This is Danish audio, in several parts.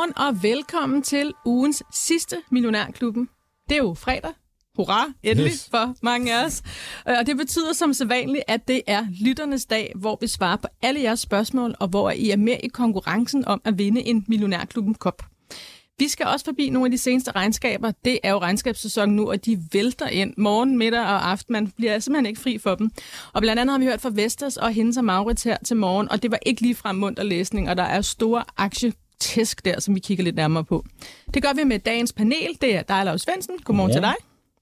Godmorgen og velkommen til ugens sidste Millionærklubben. Det er jo fredag. Hurra, endelig yes. for mange af os. Øh, og det betyder som sædvanligt, at det er lytternes dag, hvor vi svarer på alle jeres spørgsmål, og hvor I er med i konkurrencen om at vinde en Millionærklubben kop. Vi skal også forbi nogle af de seneste regnskaber. Det er jo regnskabssæsonen nu, og de vælter ind morgen, middag og aften. Man bliver simpelthen ikke fri for dem. Og blandt andet har vi hørt fra Vestas og hendes og Maurits her til morgen, og det var ikke lige frem munter læsning, og der er store aktie tæsk der, som vi kigger lidt nærmere på. Det gør vi med dagens panel. Det er dig, Lars Svendsen. Godmorgen, Godmorgen.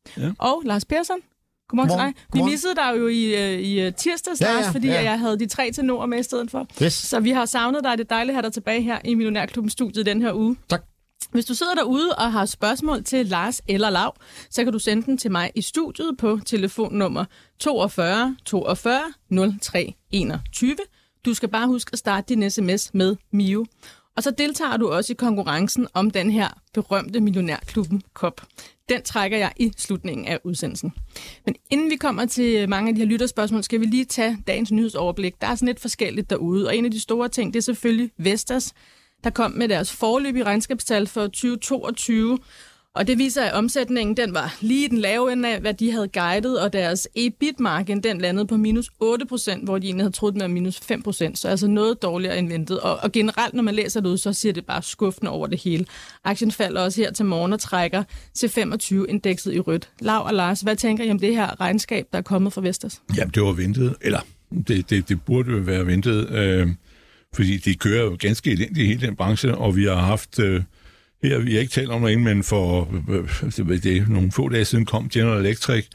til dig. Ja. Og Lars Persson. Godmorgen, Godmorgen. til dig. Vi missede dig jo i, øh, i øh, tirsdags, ja, ja, fordi ja. jeg havde de tre til nord med i stedet for. Yes. Så vi har savnet dig. Det er dejligt at have dig tilbage her i Millionærklubben studiet den her uge. Tak. Hvis du sidder derude og har spørgsmål til Lars eller Lav, så kan du sende den til mig i studiet på telefonnummer 42 42 03 21. Du skal bare huske at starte din sms med Mio. Og så deltager du også i konkurrencen om den her berømte Millionærklubben Kop. Den trækker jeg i slutningen af udsendelsen. Men inden vi kommer til mange af de her lytterspørgsmål, skal vi lige tage dagens nyhedsoverblik. Der er sådan lidt forskelligt derude, og en af de store ting, det er selvfølgelig Vestas, der kom med deres forløbige regnskabstal for 2022, og det viser, at omsætningen den var lige den lave ende af, hvad de havde guidet, og deres EBIT-margin den landede på minus 8%, hvor de egentlig havde troet, den var minus 5%, så altså noget dårligere end ventet. Og, og generelt, når man læser det ud, så siger det bare skuffende over det hele. Aktien falder også her til morgen og trækker til 25-indekset i rødt. Lav og Lars, hvad tænker I om det her regnskab, der er kommet fra Vestas? Jamen, det var ventet, eller det, det, det burde jo være ventet, øh, fordi de kører jo ganske elendigt i hele den branche, og vi har haft... Øh, her, vi har ikke talt om det men for øh, øh, det, det, nogle få dage siden kom General Electric,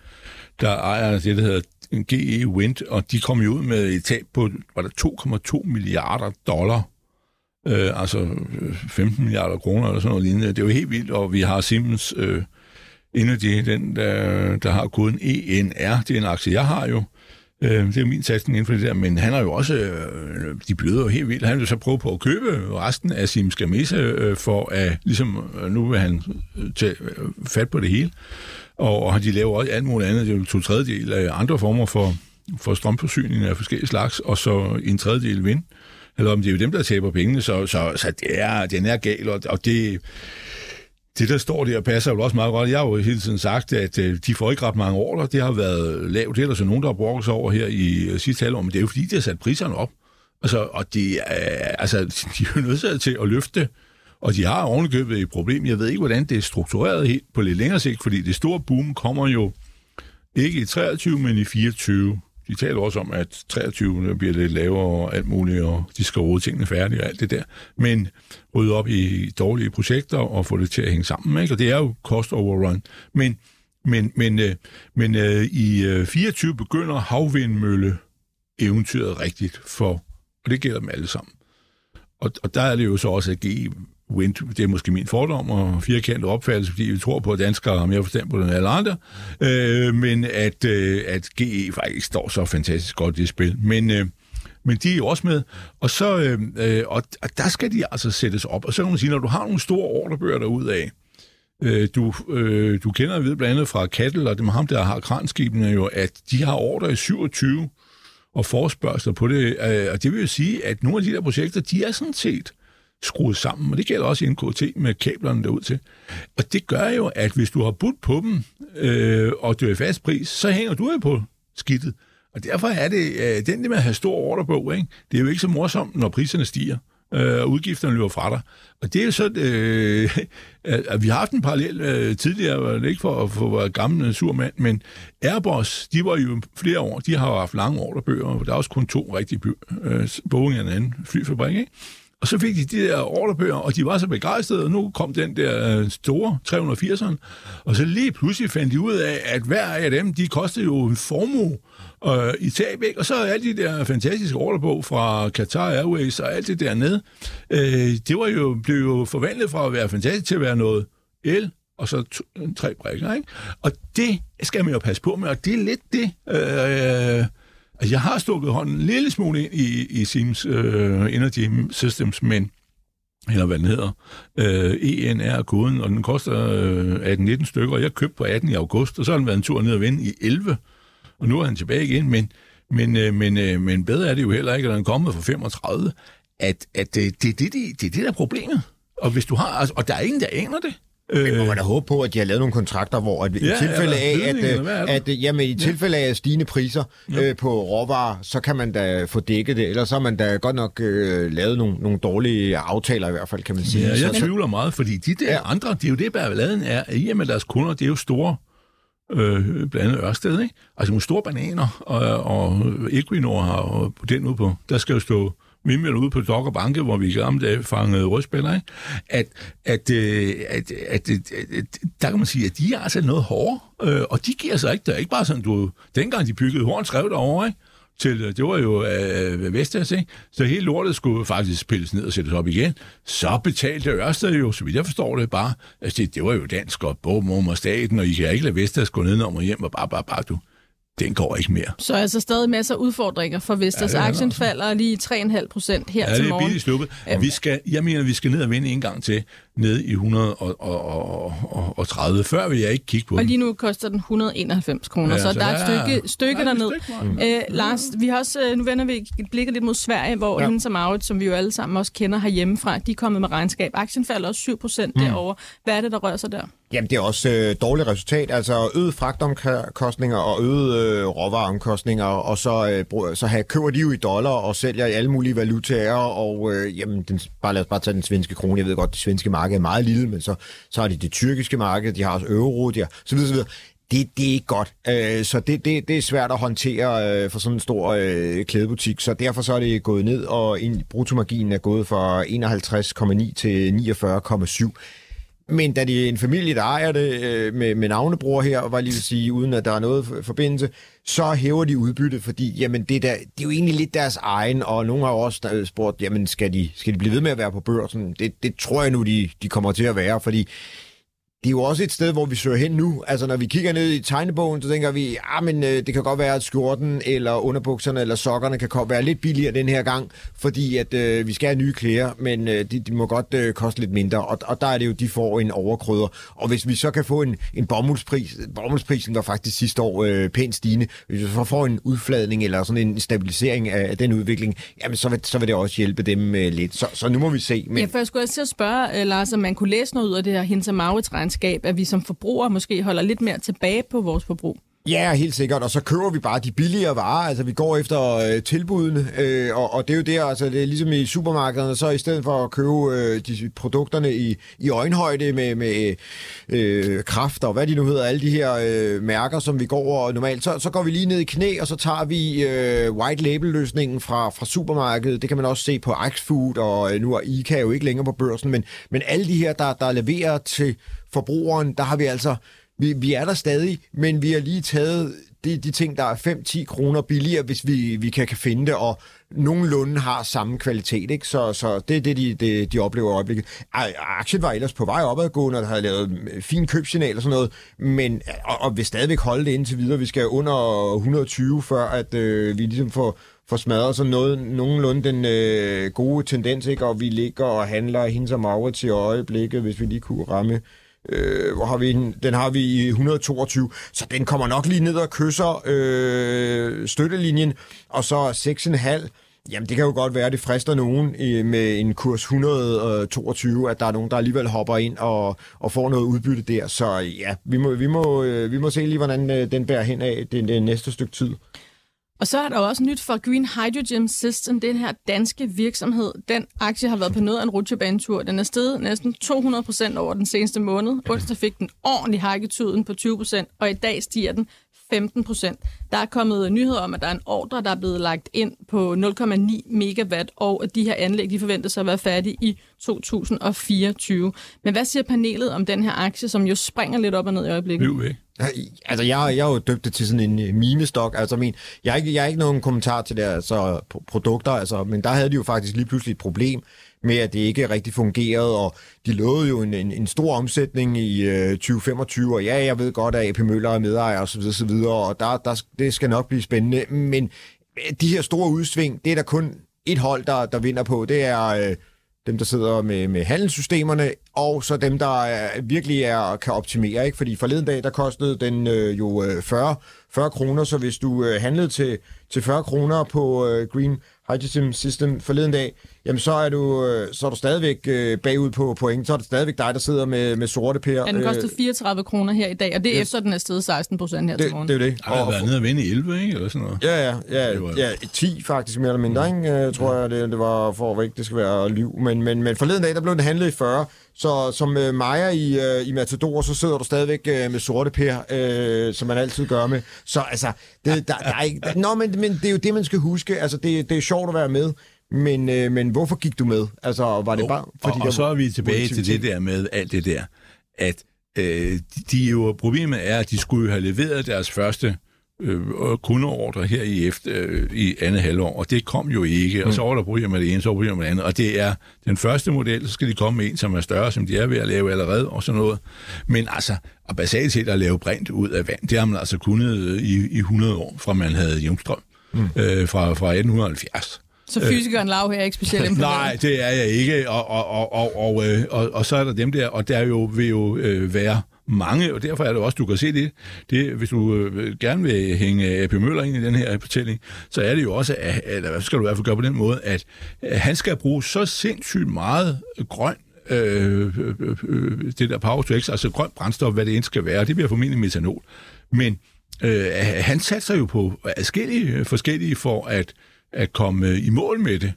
der ejer det, der hedder GE Wind, og de kom jo ud med et tab på var der 2,2 milliarder dollar. Øh, altså øh, 15 milliarder kroner eller sådan noget lignende. Det er jo helt vildt, og vi har Siemens øh, Energy, den der, der har koden ENR, det er en aktie, jeg har jo, Øh, det er min satsning inden for det der, men han har jo også, øh, de bløder jo helt vildt. Han vil så prøve på at købe resten af sin Gamesa, øh, for at ligesom, øh, nu vil han øh, tage øh, fat på det hele. Og, og de laver også alt muligt andet. Det er jo to tredjedel af andre former for, for strømforsyning af forskellige slags, og så en tredjedel vind. Eller om det er jo dem, der taber pengene, så, så, så det er, den er gal, og, og det det, der står der, passer jo også meget godt. Jeg har jo hele tiden sagt, at øh, de får ikke ret mange ordre. Det har været lavt. Det er der så nogen, der har brugt sig over her i øh, sidste halvår, men det er jo fordi, de har sat priserne op. Altså, og de, er, øh, altså, de er jo nødt til at løfte og de har ovenikøbet et problem. Jeg ved ikke, hvordan det er struktureret helt på lidt længere sigt, fordi det store boom kommer jo ikke i 23, men i 24 de taler også om, at 23 bliver lidt lavere og alt muligt, og de skal rode tingene færdige og alt det der. Men rydde op i dårlige projekter og få det til at hænge sammen. Ikke? Og det er jo cost overrun. Men, men, men, øh, men øh, i øh, 24 begynder havvindmølle eventyret rigtigt for, og det gælder dem alle sammen. Og, og der er det jo så også, at GE det er måske min fordom og firkantet opfattelse, fordi vi tror på, at danskere har mere forstand på det end alle andre, øh, men at, øh, at GE faktisk står så fantastisk godt i det spil. Men, øh, men de er jo også med, og, så, øh, øh og, og der skal de altså sættes op. Og så kan man sige, når du har nogle store ordrebøger derude af, øh, du, øh, du kender ved blandt andet fra Kattel, og det med ham, der har kranskibene jo, at de har ordre i 27 og forspørgsler på det, øh, og det vil jo sige, at nogle af de der projekter, de er sådan set skruet sammen, og det gælder også i NKT med kablerne derud til. Og det gør jo, at hvis du har budt på dem, øh, og det er fast pris, så hænger du jo på skidtet. Og derfor er det, øh, den der med at have stor ordrebog, ikke? det er jo ikke så morsomt, når priserne stiger øh, og udgifterne løber fra dig. Og det er jo så, øh, at vi har haft en parallel øh, tidligere, ikke for at få være gammel øh, surmand, men Airbus, de var jo flere år, de har haft lange ordrebøger, og der er også kun to rigtige øh, Boeing og en anden flyfabrik, ikke? Og så fik de de der ordrebøger, og de var så begejstrede, og nu kom den der øh, store 380'eren. Og så lige pludselig fandt de ud af, at hver af dem, de kostede jo en formue øh, i tab, ikke? Og så alle de der fantastiske ordrebog fra Qatar Airways og alt det der ned, øh, det var jo, blev jo forvandlet fra at være fantastisk til at være noget el, og så to, øh, tre brækker, ikke? Og det skal man jo passe på med, og det er lidt det... Øh, altså, jeg har stukket hånden en lille smule ind i, i Sims øh, Energy Systems, men eller hvad den hedder, øh, ENR-koden, og den koster øh, 18-19 stykker, og jeg købte på 18 i august, og så har den været en tur ned og vende i 11, og nu er han tilbage igen, men, men, øh, men, øh, men bedre er det jo heller ikke, at den er kommet for 35, at, at øh, det, det, det, det, det er det, der er problemet. Og hvis du har, altså, og der er ingen, der aner det. Men må man da håbe på, at de har lavet nogle kontrakter, hvor at i Ja, tilfælde ja, af, at, øh, det? at, øh, jamen, i tilfælde af stigende priser øh, på råvarer, så kan man da få dækket det. Ellers så har man da godt nok øh, lavet nogle, nogle dårlige aftaler i hvert fald, kan man sige. Ja, jeg tvivler meget, fordi de der Ja. ja. andre, det er jo det, balladen er, at i og med deres kunder, det er jo store, øh, blandt andet Ørsted, ikke? Altså nogle store bananer, og, og Equinor har på den ude på, der skal jo stå vindmøller ude på Dok og Banke, hvor vi i gamle dage fangede rødspiller, ikke? At, at, øh, at, at, at, at, der kan man sige, at de er altså noget hårdere, øh, og de giver sig ikke. Det er ikke bare sådan, du... Dengang de byggede Horn skrev derovre, ikke? til, øh, det var jo øh, Vestas, ikke? Så hele lortet skulle faktisk pilles ned og sættes op igen. Så betalte Ørsted jo, så vidt jeg forstår det, bare, altså det, det var jo dansk og Bogmum og staten, og I kan ikke lade Vestas gå ned og hjem og bare, bare, bare, du, den går ikke mere. Så altså stadig masser af udfordringer for Vestas. Ja, Ja, Aktien falder lige 3,5 procent her Ja, til det er morgen. billigt sluppet. Vi skal, jeg mener, vi skal ned og vinde en gang til, ned i 130. Før vil jeg ikke kigge på Og lige nu koster den 191 kroner, Ja, ja, så, så der er et der stykke, stykke der er et derned. stykke, Øh, Lars, vi har også, øh, nu vender vi blikket lidt mod Sverige, hvor Ja. ja. Og Maurits, som vi jo alle sammen også kender herhjemmefra, de er kommet med regnskab. Aktien falder også 7 procent Mm. derovre. Hvad er det, der rører sig der? Jamen, det er også øh, dårligt resultat. Altså øget fragtomkostninger og øget øh, råvareomkostninger, og så, øh, brug- så have, køber de jo i dollar og sælger i alle mulige valutaer, og øh, jamen, den, bare, lad os bare tage den svenske krone. Jeg ved godt, det svenske marked er meget lille, men så, så har de det tyrkiske marked, de har også euro, de har, så videre, så videre. Det, det er ikke godt, øh, så det, det, det er svært at håndtere øh, for sådan en stor øh, klædebutik, så derfor så er det gået ned, og en, bruttomarginen er gået fra 51,9 til 49,7. Men da det er en familie, der ejer det øh, med, med navnebror her, og var lige vil sige, uden at der er noget forbindelse, så hæver de udbytte, fordi jamen, det, der, det er jo egentlig lidt deres egen, og nogle har jo også øh, spurgt, jamen skal de, skal de blive ved med at være på børsen? Det, det tror jeg nu, de, de kommer til at være, fordi det er jo også et sted, hvor vi søger hen nu. Altså, når vi kigger ned i tegnebogen, så tænker vi, ah, men øh, det kan godt være, at skjorten eller underbukserne eller sokkerne kan ko- være lidt billigere den her gang, fordi at øh, vi skal have nye klæder, men øh, de, de må godt øh, koste lidt mindre, og, og der er det jo, de får en overkrydder. Og hvis vi så kan få en, en bomuldspris, bomuldsprisen var faktisk sidste år øh, pænt stigende, hvis vi så får en udfladning eller sådan en stabilisering af den udvikling, jamen så vil, så vil det også hjælpe dem øh, lidt. Så, så nu må vi se. Men... Ja, for jeg skulle også spørge, uh, Lars, om man kunne læse noget ud af det her og Maurits regnskab, at vi som forbrugere måske holder lidt mere tilbage på vores forbrug. Ja, helt sikkert. Og så køber vi bare de billigere varer. Altså, vi går efter øh, tilbudene, øh, og, og det er jo der, altså, det er ligesom i supermarkederne, så i stedet for at købe øh, de produkterne i, i øjenhøjde med, med øh, kraft og hvad de nu hedder, alle de her øh, mærker, som vi går over normalt, så, så går vi lige ned i knæ, og så tager vi øh, white label-løsningen fra, fra supermarkedet. Det kan man også se på Axfood, og øh, nu er ICA jo ikke længere på børsen, men, men alle de her, der, der leverer til forbrugeren, der har vi altså vi, vi er der stadig, men vi har lige taget de, de ting, der er 5-10 kroner billigere, hvis vi, vi kan, kan finde det, og nogenlunde har samme kvalitet. Ikke? Så, så det er det, de, de, de oplever i øjeblikket. Ej, Aktien var ellers på vej opadgående, og havde lavet fin købsignal og sådan noget, men, og, og vil stadigvæk holde det indtil videre. Vi skal under 120, før at øh, vi ligesom får, får smadret sådan noget, nogenlunde den øh, gode tendens, ikke? og vi ligger og handler hende som Maurits i øjeblikket, hvis vi lige kunne ramme Øh, hvor har vi den? Den har vi i 122, så den kommer nok lige ned og kysser øh, støttelinjen, og så 6,5. Jamen, det kan jo godt være, at det frister nogen i, med en kurs 122, at der er nogen, der alligevel hopper ind og, og får noget udbytte der. Så ja, vi må, vi må, øh, vi må se lige, hvordan øh, den bærer hen af det, det næste stykke tid. Og så er der også nyt fra Green Hydrogen System, den her danske virksomhed. Den aktie har været på noget af en rutsjebanetur. Den er steget næsten 200 procent over den seneste måned. Onsdag fik den ordentlig hakketyden på 20 procent, og i dag stiger den 15 procent. Der er kommet nyheder om, at der er en ordre, der er blevet lagt ind på 0,9 megawatt, og at de her anlæg de forventes at være færdige i 2024. Men hvad siger panelet om den her aktie, som jo springer lidt op og ned i øjeblikket? Bliv væk. Altså, jeg, jeg er jo døbt det til sådan en øh, mimestok. Altså, men, jeg, har ikke, jeg har ikke nogen kommentar til deres altså, produkter, altså, men der havde de jo faktisk lige pludselig et problem med, at det ikke rigtig fungerede, og de lovede jo en, en, en stor omsætning i øh, 2025, og ja, jeg ved godt, at AP Møller er medejer og så videre, så videre og der, der, det skal nok blive spændende, men øh, de her store udsving, det er der kun et hold, der, der vinder på, det er... Øh, dem, der sidder med, med handelssystemerne, og så dem, der er, virkelig er, kan optimere. Ikke? Fordi forleden dag, der kostede den øh, jo øh, 40, 40 kroner, så hvis du øh, handlede til, til 40 kroner på øh, Green Hydrogen System forleden dag, jamen så er du, øh, så er du stadigvæk øh, bagud på point. Så er det stadigvæk dig, der sidder med, med sorte pærer. Ja, den koster 34 kroner her i dag, og det er yes. efter, den er steget 16 procent her det, til morgen. Det er det. Har været nede og vinde i 11, ikke? Eller sådan noget. Ja, ja, ja, ja 10 faktisk mere eller mindre, ikke? Jeg tror jeg, det, det var for at ikke det skal være liv. Men, men, men forleden dag, der blev den handlet i 40, så som øh, Maja i, øh, i Matador, så sidder du stadigvæk øh, med sorte pærer, øh, som man altid gør med. Så altså, det, der, der er ikke... Nå, men, men det er jo det, man skal huske. Altså, det, det er sjovt at være med. Men, øh, men hvorfor gik du med? Altså, var det bare... Fordi og, og så er vi tilbage til det der med alt det der, at øh, de jo, problemet er, at de skulle have leveret deres første øh, kundeordre her i, efter, øh, i andet halvår, og det kom jo ikke, mm. og så var der problemer med det ene, så var der problemer med det andet, og det er den første model, så skal de komme med en, som er større, som de er ved at lave allerede, og sådan noget. Men altså, og basalt set at lave brint ud af vand, det har man altså kunnet i, i 100 år, fra man havde Jungstrøm, mm. øh, fra, fra 1870. Så fysikeren Lav her er ikke specielt imponeret? Nej, det er jeg ikke, og, og, og, og, og, øh, og, og så er der dem der, og der jo, vil jo øh, være mange, og derfor er det også, du kan se det, det hvis du øh, gerne vil hænge AP Møller ind i den her fortælling, så er det jo også, at, eller hvad skal du i hvert fald gøre på den måde, at, at han skal bruge så sindssygt meget grøn øh, øh, øh, det der power to x, altså grøn brændstof, hvad det end skal være, det bliver formentlig metanol. Men øh, han satser jo på forskellige, forskellige for at at komme øh, i mål med det.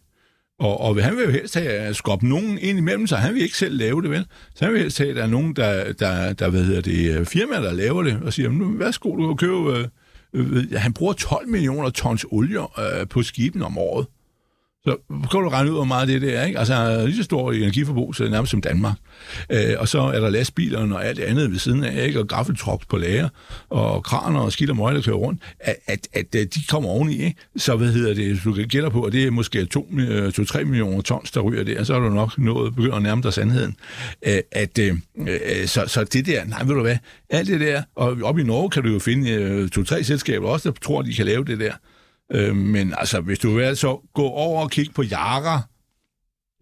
Og, og han vil jo helst have at skubbe nogen ind imellem sig. Han vil ikke selv lave det, vel? Så han vil helst have, at der er nogen, der, der, der hvad hedder det, øh, firmaer, der laver det, og siger, nu, værsgo, du kan købe... Øh, øh, han bruger 12 millioner tons olie øh, på skibene om året. Så kan du regne ud, hvor meget det, det er. Ikke? Altså, lige så stor energiforbrug, så det nærmest som Danmark. Øh, og så er der lastbilerne og alt det andet ved siden af, ikke? og gaffeltrucks på lager, og kraner og skidt og møg, der kører rundt, at, at, at, de kommer oveni. Ikke? Så hvad hedder det, du kan gætte på, at det er måske 2-3 øh, millioner tons, der ryger der, så er du nok nået begynder at nærme dig sandheden. Øh, at, øh, øh, så, så det der, nej, ved du hvad, alt det der, og op i Norge kan du jo finde øh, to-tre selskaber også, der tror, de kan lave det der. Øh, men altså, hvis du vil så gå over og kigge på Jara,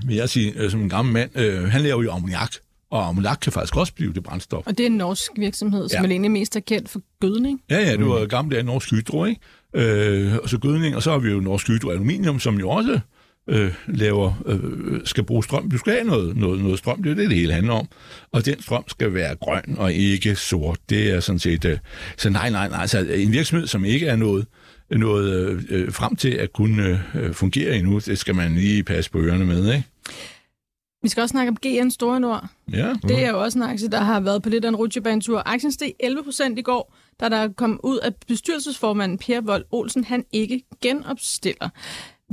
vil jeg sige, øh, som en gammel mand, øh, han laver jo ammoniak. Og ammoniak kan faktisk også blive det brændstof. Og det er en norsk virksomhed, som ja. vel egentlig mest er kendt for gødning. Ja, ja, det var mm. gammelt af Norsk Hydro, ikke? Øh, og så gødning, og så har vi jo Norsk Hydro Aluminium, som jo også øh, laver, øh, skal bruge strøm. Du skal have noget, noget, noget strøm, det er det, det hele handler om. Og den strøm skal være grøn og ikke sort. Det er sådan set... Øh, så nej, nej, nej, altså en virksomhed, som ikke er noget noget øh, frem til at kunne øh, fungere endnu. Det skal man lige passe på ørerne med, ikke? Vi skal også snakke om GN Store Nord. Ja. Det er jo også en aktie, der har været på lidt af en rutsjebanetur. Aktien steg 11 procent i går, da der kom ud, at bestyrelsesformanden Per Vold Olsen, han ikke genopstiller.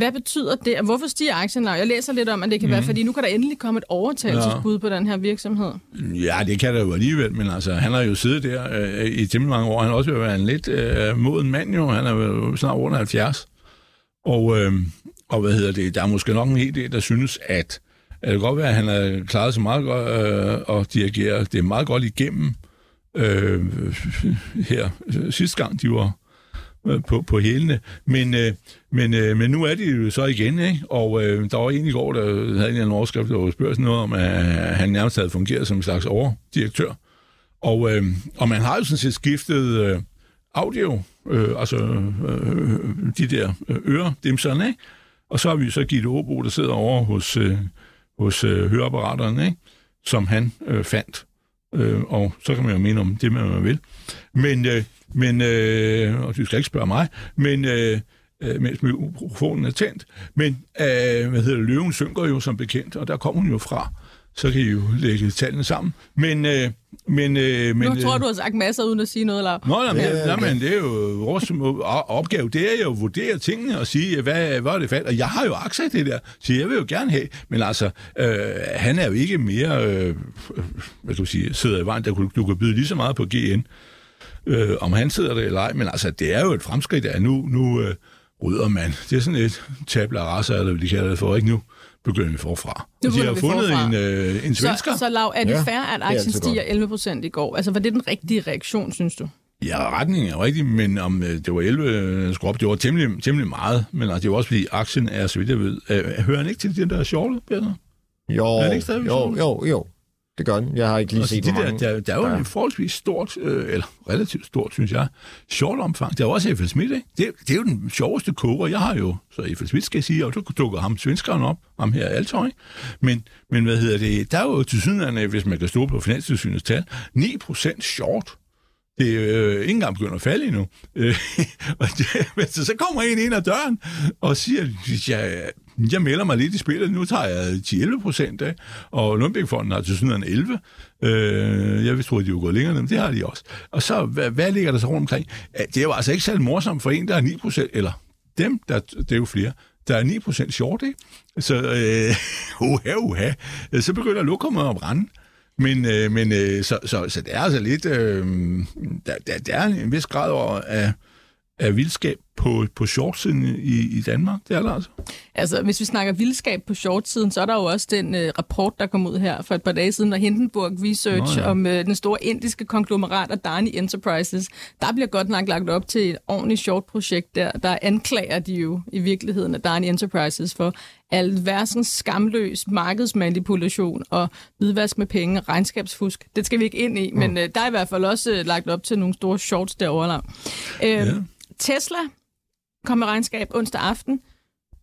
Hvad betyder det, og hvorfor stiger aktien? Jeg læser lidt om, at det kan mm. være, mhm. fordi nu kan der endelig komme et overtagelsesbud ja. på den her virksomhed. Ja, det kan der jo alligevel, men altså, han har jo siddet der øh, i temmelig mange år. Han har også været en lidt øh, moden mand jo. Han er jo snart under 70. Og, øh, og hvad hedder det, der er måske nok en hel del, der synes, at, det kan godt være, at han har klaret sig meget godt øh, og dirigerer det meget godt igennem øh, her sidste gang, de var Øh, på, på hælene. Men, øh, men, øh, men nu er de jo så igen, ikke? og øh, der var en i går, der havde en overskrift, der var spørgsmål noget om, at han nærmest havde fungeret som en slags overdirektør. Og, øh, og man har jo sådan set skiftet øh, audio, øh, altså øh, de der øh, øredimserne, ikke? Og så har vi så Gitte Åbo, der sidder over hos, øh, hos øh, høreapparaterne, ikke? som han øh, fandt. Øh, og så kan man jo mene om det, man vil. Men, øh, men øh, og du skal ikke spørge mig, men øh, øh, mens mikrofonen er tændt. Men øh, hvad hedder det, løven synker jo som bekendt, og der kommer hun jo fra. Så kan I jo lægge tallene sammen. Men, øh, men, øh, men, nu tror du har sagt masser uden at sige noget, eller? Nå, nej, men, nej, men det er jo vores opgave, det er jo at vurdere tingene og sige, hvad, hvad er det fald? Og jeg har jo aktier i det der, så jeg vil jo gerne have. Men altså, øh, han er jo ikke mere, øh, hvad kan du sige, sidder i vejen, der du kan byde lige så meget på GN øh, om han sidder der eller ej, men altså, det er jo et fremskridt, at nu, nu øh, rydder man. Det er sådan et tabla rasa, eller hvad de kalder det for, ikke nu? begynder vi forfra. Nu de har vi fundet forfra. en, øh, en svensker. Så, så Lav, er det Ja, fair, at aktien stiger 11 procent i går? Altså, var det den rigtige reaktion, synes du? Ja, retningen er rigtig, men om øh, det var 11 øh, skulle op, det var temmelig, temmelig meget, men altså, det var også fordi aktien er, så vidt jeg ved, øh, hører han ikke til den der shorte, Peter? Jo, Er jo, sådan? jo, jo. Det gør den. Jeg har ikke lige Altså, set, det der, mange. der, der er jo Ja. en forholdsvis stort, øh, eller relativt stort, synes jeg, short omfang. Der er jo også Eiffel Schmidt, ikke? Det, det er jo den sjoveste koger. Jeg har jo, så Eiffel Schmidt skal jeg sige, og du dukker ham svenskeren op, ham her Altøj. Men, men hvad hedder det? Der er jo til sydenlande, hvis man kan stå på Finanstilsynets tal, 9% short. Det er øh, ikke engang begyndt at falde endnu. Øh, og det, så, kommer en ind ad døren og siger, jeg, jeg melder mig lidt i spillet, nu tager jeg 10-11 procent af, og Lundbækfonden har til sådan 11. Øh, jeg vidste, tror, de er gået længere men det har de også. Og så, hvad, hvad ligger der så rundt omkring? Det er jo altså ikke særlig morsomt for en, der er 9 procent, eller dem, der, det er jo flere, der er 9 procent short, ikke? Så, øh, uha, uha, så begynder lokummet at brænde. Men, øh, men øh, så, så, så det er altså lidt... Øh, der, der, der er en vis grad over af, af vildskab på, på shortsiden i, i Danmark. Det er der altså. Altså, hvis vi snakker vildskab på short-siden, så er der jo også den øh, rapport, der kom ud her for et par dage siden, af Hindenburg Research Nå ja. om øh, den store indiske konglomerat Adani Enterprises. Der bliver godt nok lagt op til et ordentligt short-projekt der. Der anklager de jo i virkeligheden Adani Enterprises for alversens skamløs markedsmanipulation og hvidvask med penge, regnskabsfusk. Det skal vi ikke ind i, men øh, der er i hvert fald også øh, lagt op til nogle store shorts derovre. Øh, Ja. Tesla kom med regnskab onsdag aften,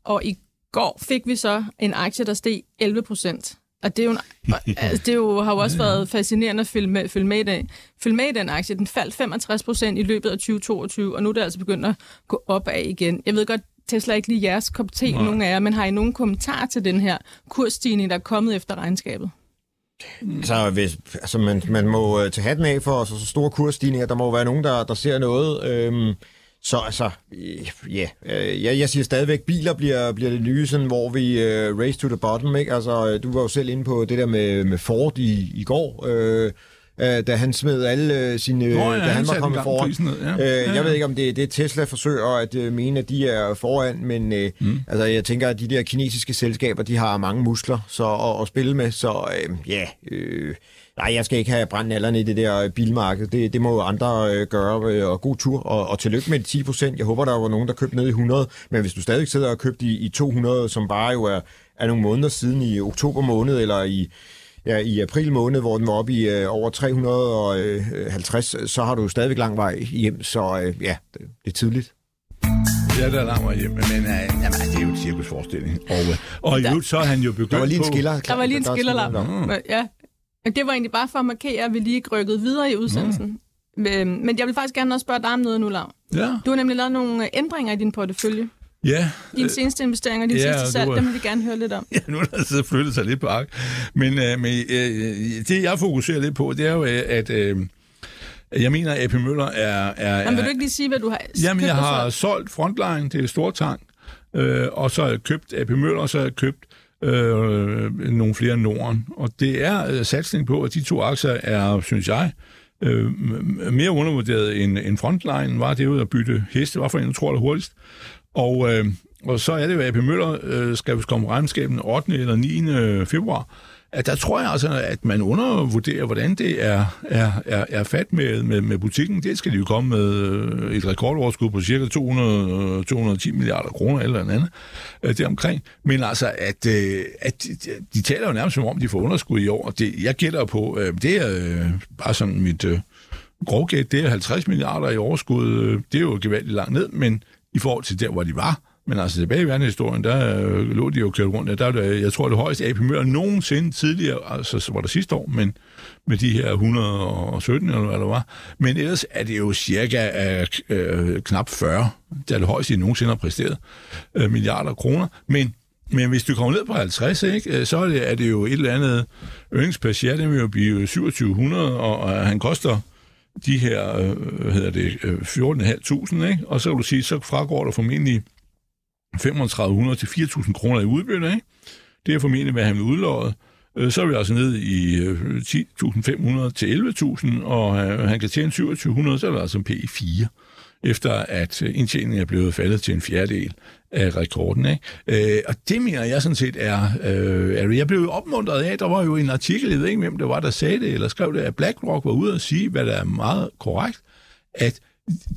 og i går fik vi så en aktie, der steg 11 procent. Og det, er jo en, altså, det er jo, har jo også været fascinerende at følge med, følge med i den. Følge med i den aktie. Den faldt 65 procent i løbet af 2022, og nu er det altså begyndt at gå opad igen. Jeg ved godt, Tesla ikke lige jeres kop te, Nej. nogen af jer, men har I nogen kommentar til den her kursstigning, der er kommet efter regnskabet? Så hvis, altså man, man må øh, tage hatten af for så, så store kursstigninger. Der må være nogen, der, der ser noget. Øhm, så altså, øh, ja, øh, jeg, jeg siger stadigvæk, biler bliver, bliver det nye, sådan, hvor vi øh, race to the bottom. Ikke? Altså, du var jo selv inde på det der med, med Ford i, i går, øh, øh, da han smed alle sine... Nå ja, da han han var kommet foran. ned, ja. Øh, Ja, ja. jeg ved ikke, om det, det Tesla forsøger at øh, mene, at de er foran, men øh, mm. altså, jeg tænker, at de der kinesiske selskaber, de har mange muskler så, at, at spille med, så øh, ja... Øh, Nej, jeg skal ikke have brændt nallerne i det der øh, bilmarked. Det, det må jo andre øh, gøre, øh, og god tur. Og, og tillykke med de 10 procent. Jeg håber, der var nogen, der købte ned i 100. Men hvis du stadig sidder og købt i, i 200, som bare jo er, er nogle måneder siden i oktober måned, eller i, ja, i april måned, hvor den var oppe i øh, over 350, så har du jo stadigvæk lang vej hjem. Så øh, ja, det, det er tidligt. Ja, der er lang vej hjem, men øh, jamen, det er jo en cirkusforestilling. Og, øh, og i øvrigt, så er han jo begyndt Der var lige en skiller. Der var lige en er skiller. Mm. Ja. Men det var egentlig bare for at markere, at vi lige rykkede videre i udsendelsen. Mm. Men jeg vil faktisk gerne også spørge dig om noget nu, Lav. Ja, Du har nemlig lavet nogle øh, ændringer i din portefølje. ja. Dine seneste investeringer, din ja, det salg, dem vil vi gerne høre lidt om. Ja, nu er der så flyttet sig lidt på ark. Men, øh, men øh, det, jeg fokuserer lidt på, det er jo, øh, at øh, jeg mener, at AP Møller er... er, Men vil du ikke lige sige, hvad du har Jamen, jeg og har solgt? Frontline, det er Stortang, øh, og så har jeg købt AP Møller, og så har jeg købt øh, nogle flere Norden. Og det er øh, satsning på, at de to aktier er, synes jeg, øh, mere undervurderet end, end Frontline var. Det ud at bytte heste, var for en, du tror det hurtigst. Og, øh, og så er det jo, at AP Møller øh, skal komme regnskaben den 8. eller 9. februar. At der tror jeg altså, at man undervurderer, hvordan det er, er, er, er fat med, med, med butikken. Det skal de jo komme med øh, et rekordoverskud på cirka 200, 210 øh, milliarder kroner eller andet øh, deromkring. Men altså, at, øh, at de, de taler jo nærmest som om, de får underskud i år. Og det, jeg gætter på, det er bare sådan mit grovgæt, det er 50 milliarder i overskud. Det er jo gevaldigt langt ned, men i forhold til der, hvor de var, men altså tilbage i verdenshistorien, der øh, lå de jo kørt rundt. Der der, jeg tror, det højeste AP Møller nogensinde tidligere, altså så var det sidste år, men med de her 117 eller hvad det var. Men ellers er det jo cirka øh, øh knap 40, det er det højeste, de nogensinde har præsteret, øh, milliarder kroner. Men men hvis du kommer ned på 50, ikke, øh, så er det, er det jo et eller andet earnings det vil jo blive 2700, og, og han koster de her, øh, hvad hedder det, øh, 14.500, ikke? Og så vil du sige, så fragår der formentlig 3500 til 4.000 kroner i udbytte, ikke? Det er formentlig, hvad han vil udlåde. Øh, så er vi altså ned i øh, 10.500 til 11.000, og øh, han kan tjene 2700, så er det altså en P4, efter at indtjeningen er blevet faldet til en fjerdedel af rekorden. Ikke? Øh, og det mener jeg sådan set er... Øh, jeg blev jo opmuntret af, der var jo en artikel, jeg ved ikke, hvem det var, der sagde det, eller skrev det, at BlackRock var ude og sige, hvad der er meget korrekt, at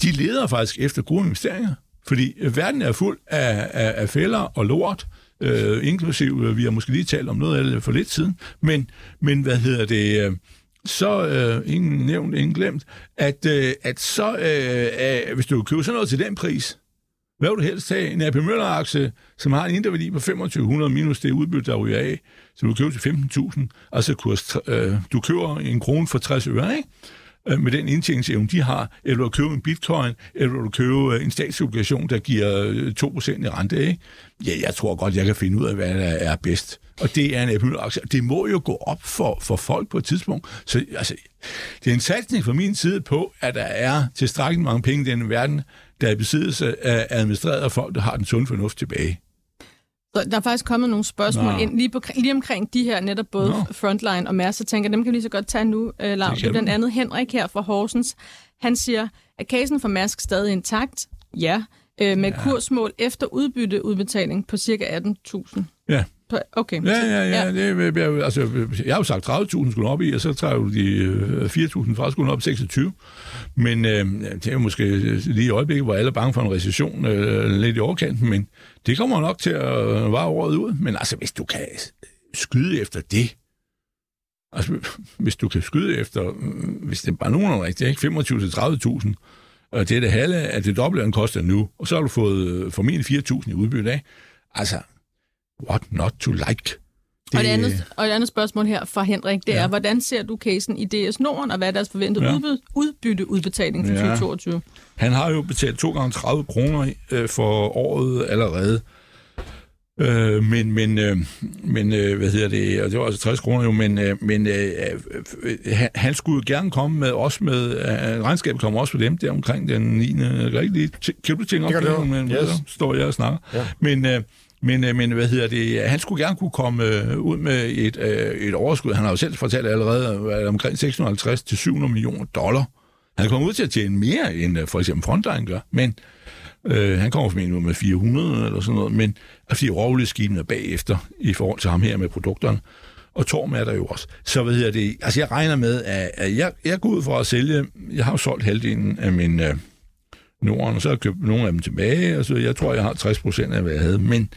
de leder faktisk efter gode investeringer. Fordi øh, verden er fuld af, af, af fælder og lort, øh, inklusiv, øh, vi har måske lige talt om noget af det for lidt siden, men, men hvad hedder det, øh, så, øh, ingen nævnt, ingen glemt, at, øh, at så, øh, øh, hvis du køber sådan noget til den pris, hvad vil du helst tage? En AP Møller-aktie, som har en indre værdi på 2500 minus det udbytte, der ryger af, så du køber til 15.000, altså kurs, øh, du køber en krone for 60 øre, ikke? Øh, med den indtjeningsevne, de har, eller at købe en bitcoin, eller at købe øh, en statsobligation, der giver øh, 2% i rente, ikke? Ja, jeg tror godt, jeg kan finde ud af, hvad der er bedst. Og det er en Apple-aktie. Det må jo gå op for, for folk på et tidspunkt. Så altså, det er en satsning fra min side på, at der er tilstrækkeligt mange penge i denne verden, der er besiddelse af administreret af folk, der har den sunde fornuft tilbage. Der er faktisk kommet nogle spørgsmål Nå. ind lige, på, lige omkring de her, netop både Nå. Frontline og Mærsk. Så tænker dem kan vi lige så godt tage nu, uh, Lav. Det er blandt andet Henrik her fra Horsens. Han siger, at casen for Mærsk stadig intakt? Ja. Uh, med ja. kursmål efter udbytteudbetaling på cirka 18.000. Ja. Okay. Ja, ja, ja. ja. Det, jeg, altså, jeg har jo sagt 30.000 skulle op i, og så tager jo de 4.000 fra skulle op 26. Men øh, det er jo måske lige i øjeblikket, hvor alle er bange for en recession øh, lidt i overkanten, men det kommer nok til at vare året ud. Men altså, hvis du kan skyde efter det, altså hvis du kan skyde efter, hvis det er bare nogen rigtigt, ikke? 25 til 30.000, og det er det halve af det dobbelte, den koster nu, og så har du fået øh, formentlig 4.000 i udbytte af. Altså, what not to like? Det... Og, det andet, og det andet spørgsmål her fra Henrik, det ja. er, hvordan ser du casen i DS Norden, og hvad er deres forventede ja. udbytte, udbytteudbetaling for ja. 2022? Han har jo betalt 2 gange 30 kroner øh, for året allerede. Øh, men, men, øh, men øh, hvad hedder det, og det var altså 60 kroner jo, men, øh, men øh, øh, han skulle jo gerne komme med, også med, øh, regnskabet kommer også på dem, der omkring den 9. Jeg kan ikke lige, du tænke op, det, men yes. står jeg og snakker. Ja. Men, øh, men, øh, men hvad hedder det? Han skulle gerne kunne komme øh, ud med et, øh, et overskud. Han har jo selv fortalt allerede, at omkring 650 til 700 millioner dollar. Han kommer ud til at tjene mere, end øh, for eksempel Frontline gør, men øh, han kommer formentlig ud med 400 eller sådan noget, men fordi rovleskibene er bagefter i forhold til ham her med produkterne. Og Torm er der jo også. Så hvad hedder det? Altså, jeg regner med, at jeg, jeg går ud for at sælge... Jeg har jo solgt halvdelen af min... Øh, Norden, og så har jeg købt nogle af dem tilbage, og så jeg tror, jeg har 60 procent af, hvad jeg havde, men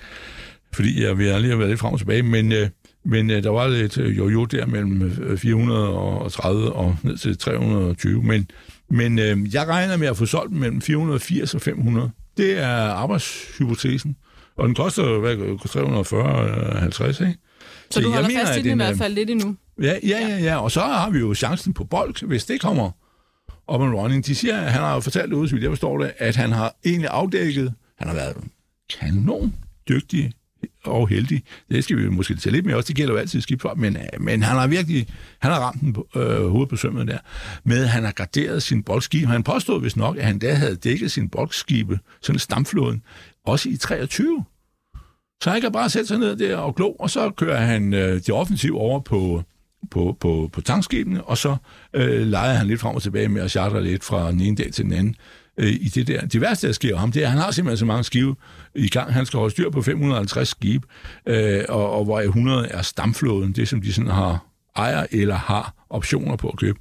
fordi jeg vil lige have været lidt frem og tilbage, men, øh, men øh, der var lidt øh, jo der mellem 430 og ned til 320, men, men øh, jeg regner med at få solgt mellem 480 og 500. Det er arbejdshypotesen, og den koster hvad, 340-50, ikke? Så, så du holder mener, fast i den i hvert fald lidt endnu? Ja, ja, ja, ja, og så har vi jo chancen på bold, hvis det kommer om and running. De siger, at han har jo fortalt ud, så jeg forstår det, at han har egentlig afdækket, han har været kanon dygtig og heldig. Det skal vi måske tage lidt mere også. Det gælder jo altid skibsfart, men, øh, men han har virkelig han har ramt den på, øh, hovedet på sømmet der, med at han har garderet sin boldskib. Han påstod vist nok, at han da havde dækket sin boldskibe, sådan en stamflåden, også i 23. Så han kan bare sætte sig ned der og glo, og så kører han øh, det offensiv over på, på, på, på tankskibene, og så øh, leger han lidt frem og tilbage med at chartre lidt fra den ene dag til den anden øh, i det der. Det værste, der sker ham, det er, at han har simpelthen så mange skive i gang. Han skal holde styr på 550 skibe, øh, og, og hvor 100 er stamflåden, det som de sådan har ejer eller har optioner på at købe.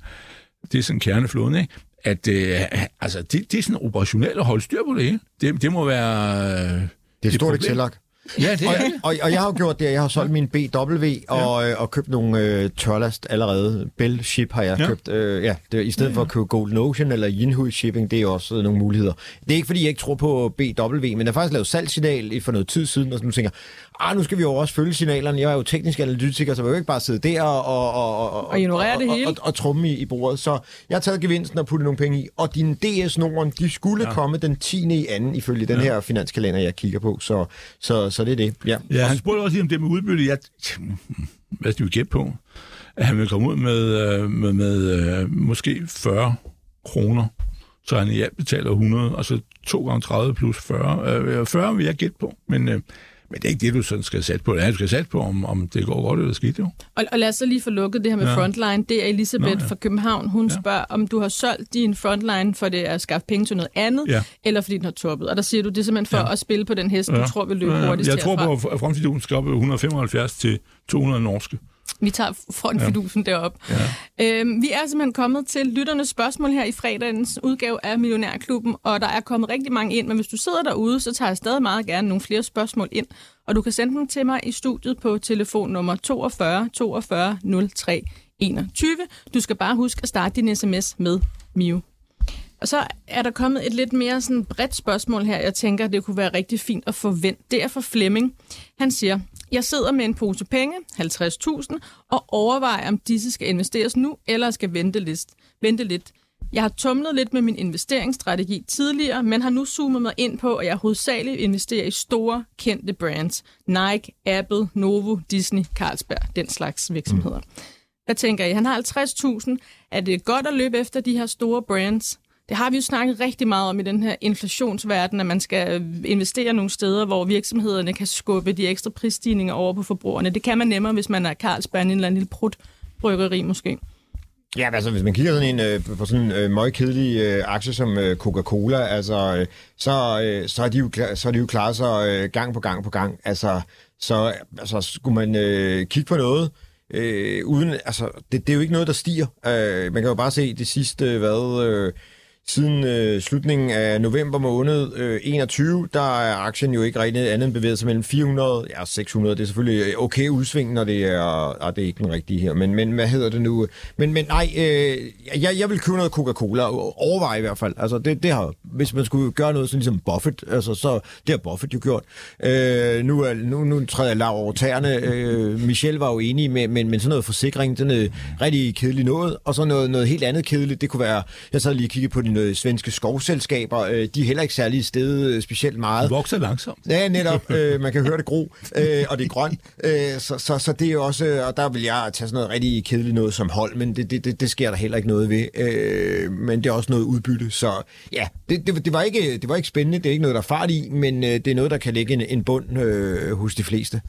Det er sådan kerneflåden, ikke? At øh, altså, det, det er sådan operationelt at holde styr på det hele. Det, det må være... Øh, det er et stort Excel-ark. Ja, det er og, og, og jeg har jo gjort det, jeg har solgt min BW og, ja. øh, og købt nogle øh, tørlast allerede. Bell Ship har jeg ja. købt. Øh, ja, det, I stedet ja, ja. for at købe Golden Ocean eller Yinhui Shipping, det er også øh, nogle muligheder. Det er ikke, fordi jeg ikke tror på BW, men jeg har faktisk lavet salgsignal for noget tid siden, og så nu tænker ah, nu skal vi jo også følge signalerne. Jeg er jo teknisk analytiker, så jeg vil jo ikke bare sidde der og, og, og, og, og ignorere det hele. Og, og, og trumme i, i bordet. Så jeg har taget gevinsten og puttet nogle penge i, og din DS Norden, de skulle ja. komme den 10. i anden, ifølge den ja. her finanskalender, jeg kigger på. Så, så, så det er det. Ja, ja han spurgte også lige om det med udbytte. Jeg, hvad skal vi gætte på? At han vil komme ud med, øh, med, med, med måske 40 kroner så han i alt betaler 100, altså 2 gange 30 plus 40. Øh, 40 vil jeg gætte på, men, øh, Men det er ikke det, du sådan skal sætte på. Ja, du skal sætte på, om, om det går godt eller skidt, jo. Og, og lad os så lige få lukket det her med Ja. ja. Frontline. Det er Elisabeth Nå, ja. ja. fra København. Hun Ja. ja. spørger, om du har solgt din Frontline for det at skaffe penge til noget andet, Ja. eller fordi den har toppet. Og der siger du, det er simpelthen for Ja. ja. at spille på den hest, du tror vil løbe hurtigst Jeg tror herfra. på, at fremtidsdusen skal op i 175 til 200 norske. Vi tager frontfidusen ja. derop. Ja. Øhm, vi er simpelthen kommet til lytternes spørgsmål her i fredagens udgave af Millionærklubben, og der er kommet rigtig mange ind, men hvis du sidder derude, så tager jeg stadig meget gerne nogle flere spørgsmål ind, og du kan sende dem til mig i studiet på telefonnummer 42 42 03 21. Du skal bare huske at starte din sms med Mio. Og så er der kommet et lidt mere sådan bredt spørgsmål her, jeg tænker, det kunne være rigtig fint at få vendt. Det er fra Flemming. Han siger, jeg sidder med en pose penge, 50.000, og overvejer, om disse skal investeres nu, eller skal vente lidt. Vente lidt. Jeg har tumlet lidt med min investeringsstrategi tidligere, men har nu zoomet mig ind på, at jeg hovedsageligt investerer i store, kendte brands. Nike, Apple, Novo, Disney, Carlsberg, den slags virksomheder. Hvad tænker I? Han har 50.000. Er det godt at løbe efter de her store brands? Det har vi jo snakket rigtig meget om i den her inflationsverden, at man skal investere nogle steder, hvor virksomhederne kan skubbe de ekstra prisstigninger over på forbrugerne. Det kan man nemmere, hvis man er Carlsberg, en eller anden lille prut bryggeri måske. Ja, altså hvis man kigger sådan en, øh, på sådan en øh, meget kedelig øh, aktie som øh, Coca-Cola, altså, øh, så, øh, så, er de jo, så er de jo klaret sig øh, gang på gang på gang. Altså, så altså, skulle man øh, kigge på noget, øh, uden, altså, det, det er jo ikke noget, der stiger. Øh, man kan jo bare se det sidste, øh, hvad... Øh, Siden øh, slutningen af november måned øh, 21, der er aktien jo ikke rigtig andet end bevæget sig mellem 400 ja 600. Det er selvfølgelig øh, okay udsving, når det er... Ah, det er ikke den rigtige her, men, men hvad hedder det nu? Men, men nej, øh, jeg, jeg vil købe noget Coca-Cola. Overveje i hvert fald. Altså, det, det har, hvis man skulle gøre noget sådan ligesom Buffett, altså, så det har Buffett jo gjort. Øh, nu, er, nu, nu træder jeg lav over tæerne. Øh, Michel var jo enig med, men, men sådan noget forsikring, den noget rigtig kedeligt noget, og så noget, noget helt andet kedeligt. Det kunne være, jeg sad lige og kiggede på den øh, svenske skovselskaber. Øh, de er heller ikke særlig stedet øh, specielt meget. Det vokser langsomt. Ja, netop. Øh, man kan høre det gro, øh, og det er grønt. Øh, så, så, så det er jo også, og der vil jeg tage sådan noget rigtig kedeligt noget som hold, men det, det, det, det sker der heller ikke noget ved. Øh, men det er også noget udbytte, så ja, det, det, det, var ikke, det var ikke spændende, det er ikke noget, der er fart i, men øh, det er noget, der kan lægge en, en bund øh, hos de fleste.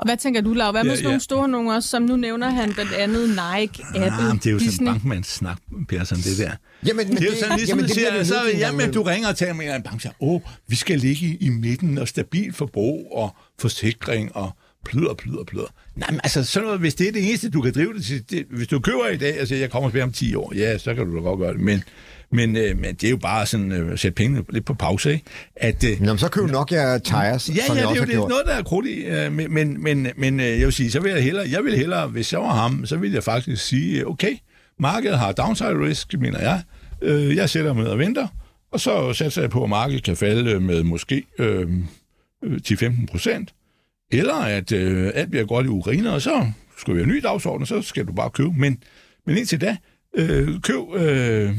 Og hvad tænker du, Laura? Hvad med Ja, sådan nogle ja. store nogle også, som nu nævner han blandt andet Nike, Apple, Ah, det er jo sådan Disney? en bankmandssnak, Persson, det der. Jamen, men Det er jo sådan, ligesom jamen, det siger, så, jamen, du ringer og taler med en bank, og siger, åh, vi skal ligge i, i midten og stabil forbrug og forsikring og pløder, pløder, pløder. Nej, men altså, sådan noget, hvis det er det eneste, du kan drive det til, det, hvis du køber i dag, altså, jeg kommer tilbage om 10 år, ja, så kan du da godt gøre det, men, men, øh, men det er jo bare sådan, øh, sætte pengene lidt på pause, ikke? At, øh, Nå, men så køb Nokia Tires, Ja, som ja, jeg det er jo det, noget, der er krudt i. øh, Men, men, men, men øh, jeg vil sige, så vil jeg hellere, jeg vil hellere, hvis jeg var ham, så vil jeg faktisk sige, okay, markedet har downside risk, mener jeg. Øh, Jeg sætter mig ned og venter, og så satser jeg på, at markedet kan falde med måske øh, øh, 10-15 procent. Eller at øh, alt bliver godt i Ukraine, og så skal vi have en ny dagsorden, og så skal du bare købe. Men, men indtil da, øh, køb, øh,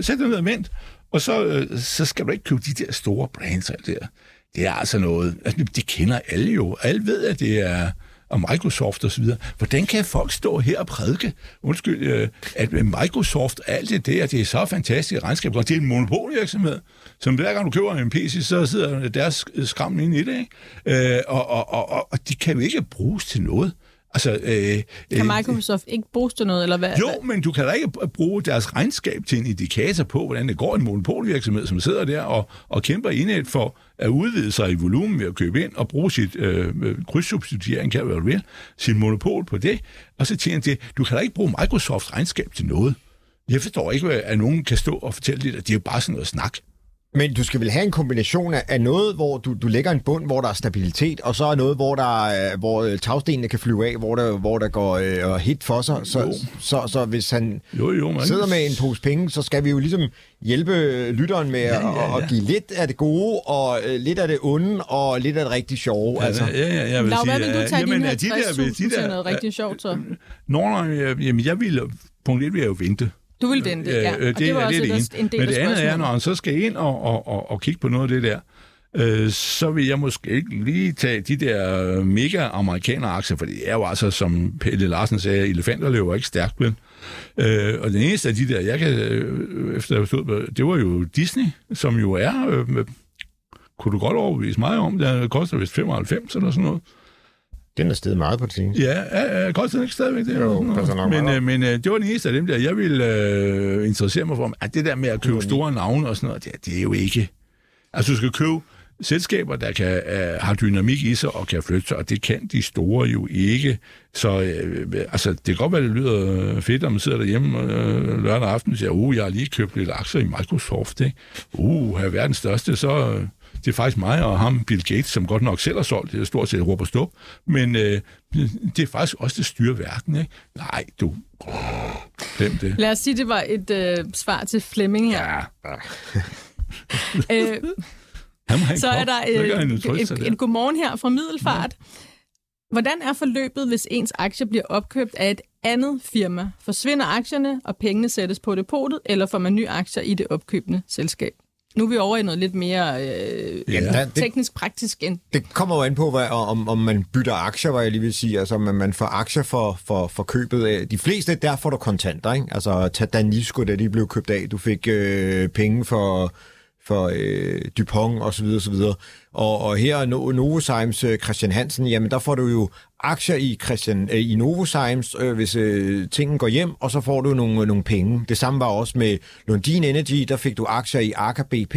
sæt dig ned og vent, og så, øh, så skal du ikke købe de der store brands og alt det der. Det er altså noget, altså, det kender alle jo. Alle ved, at det er og Microsoft og så videre. Hvordan kan folk stå her og prædike, undskyld, øh, at Microsoft alt det der, det er så fantastisk regnskab, det er en monopolvirksomhed, som hver gang du køber en PC, så sidder deres skram inde i det, ikke? Øh, og, og, og, og, de kan jo ikke bruges til noget. Altså, øh, Kan øh, Microsoft ikke booste noget, eller hvad? jo, men du kan da ikke bruge deres regnskab til en indikator på, hvordan det går en monopolvirksomhed, som sidder der og, og kæmper indad for at udvide sig i volumen ved at købe ind og bruge sit øh, øh, krydssubsidiering, kan være vil, sit monopol på det, og så tjener det. Du kan da ikke bruge Microsofts regnskab til noget. Jeg forstår ikke, at nogen kan stå og fortælle det, at det er jo bare sådan noget snak. Men du skal vel have en kombination af, noget, hvor du, du lægger en bund, hvor der er stabilitet, og så er noget, hvor, der, er- hvor øh, tagstenene kan flyve af, hvor der, hvor der går øh, hit for sig. Jo. Så, så, så hvis han Jo, jo, man. sidder med en pose penge, så skal vi jo ligesom hjælpe lytteren med ja, ja, ja, at give lidt af det gode, og øh, lidt af det onde, og lidt af det rigtig sjove. Ja, altså. ja, ja, jeg vil hvad sige, vil du øh, tage jamen, dine at de der- 50.000 de til der- noget rigtig sjovt, så? Nå, nej, jeg- jamen, jeg vil, punkt 1 vil jeg jo vente. Du vil vente, ja. Øh, Og det var er også det et- ene. en del Men det andet er, når han så skal ind og, og, og, og kigge på noget af det der, øh, så vil jeg måske ikke lige tage de der mega amerikanere aktier, for det er jo altså, som Pelle Larsen sagde, elefanter løber ikke stærkt, vel? Øh, og den eneste af de der, jeg kan, øh, efter jeg stod på, det var jo Disney, som jo er øh, kunne du godt overbevise mig om. Det koster vist 95 eller sådan noget. Den er stedet meget på det Ja, ja, koster den ikke stadigvæk det? Jo, passer nok men, øh, men øh, det var den eneste af dem der, jeg ville øh, interessere mig for. At det der med at købe store navne og sådan noget, det, det er jo ikke... Altså, du skal købe selskaber, der kan, øh, har dynamik i sig og kan flytte sig, og det kan de store jo ikke. Så øh, altså, det kan godt være, det lyder fedt, når man sidder derhjemme øh, lørdag aften og siger, uh, jeg har lige købt lidt aktier i Microsoft, ikke? Uh, her er verdens største, så... Øh, det er faktisk mig og ham, Bill Gates, som godt nok selv har solgt det, stort set råb og stop, men øh, det er faktisk også det styrer verden, ikke? Nej, du, glem det. Lad os sige, det var et øh, svar til Flemming her. Ja, Øh, så er der øh, et, der. et godmorgen her fra Middelfart. Hvordan er forløbet, hvis ens aktier bliver opkøbt af et andet firma? Forsvinder aktierne, og pengene sættes på depotet, eller får man nye aktier i det opkøbende selskab? Nu er vi over i noget lidt mere øh, Ja. der, teknisk praktisk end det kommer jo an på, hvad, om, om man bytter aktier, hvad jeg lige vil sige. Altså, om man får aktier for, for, for købet af... De fleste, der får du kontanter, ikke? Altså, tag Danisco, da de blev købt af. Du fik øh, penge for for øh, Dupont og så videre, så videre. Og, og her er no, Novozymes øh, Christian Hansen, jamen der får du jo aktier i, Christian, øh, i Novozymes, øh, hvis øh, tingen går hjem, og så får du nogle, øh, nogle penge. Det samme var også med Lundin Energy, der fik du aktier i Aker BP,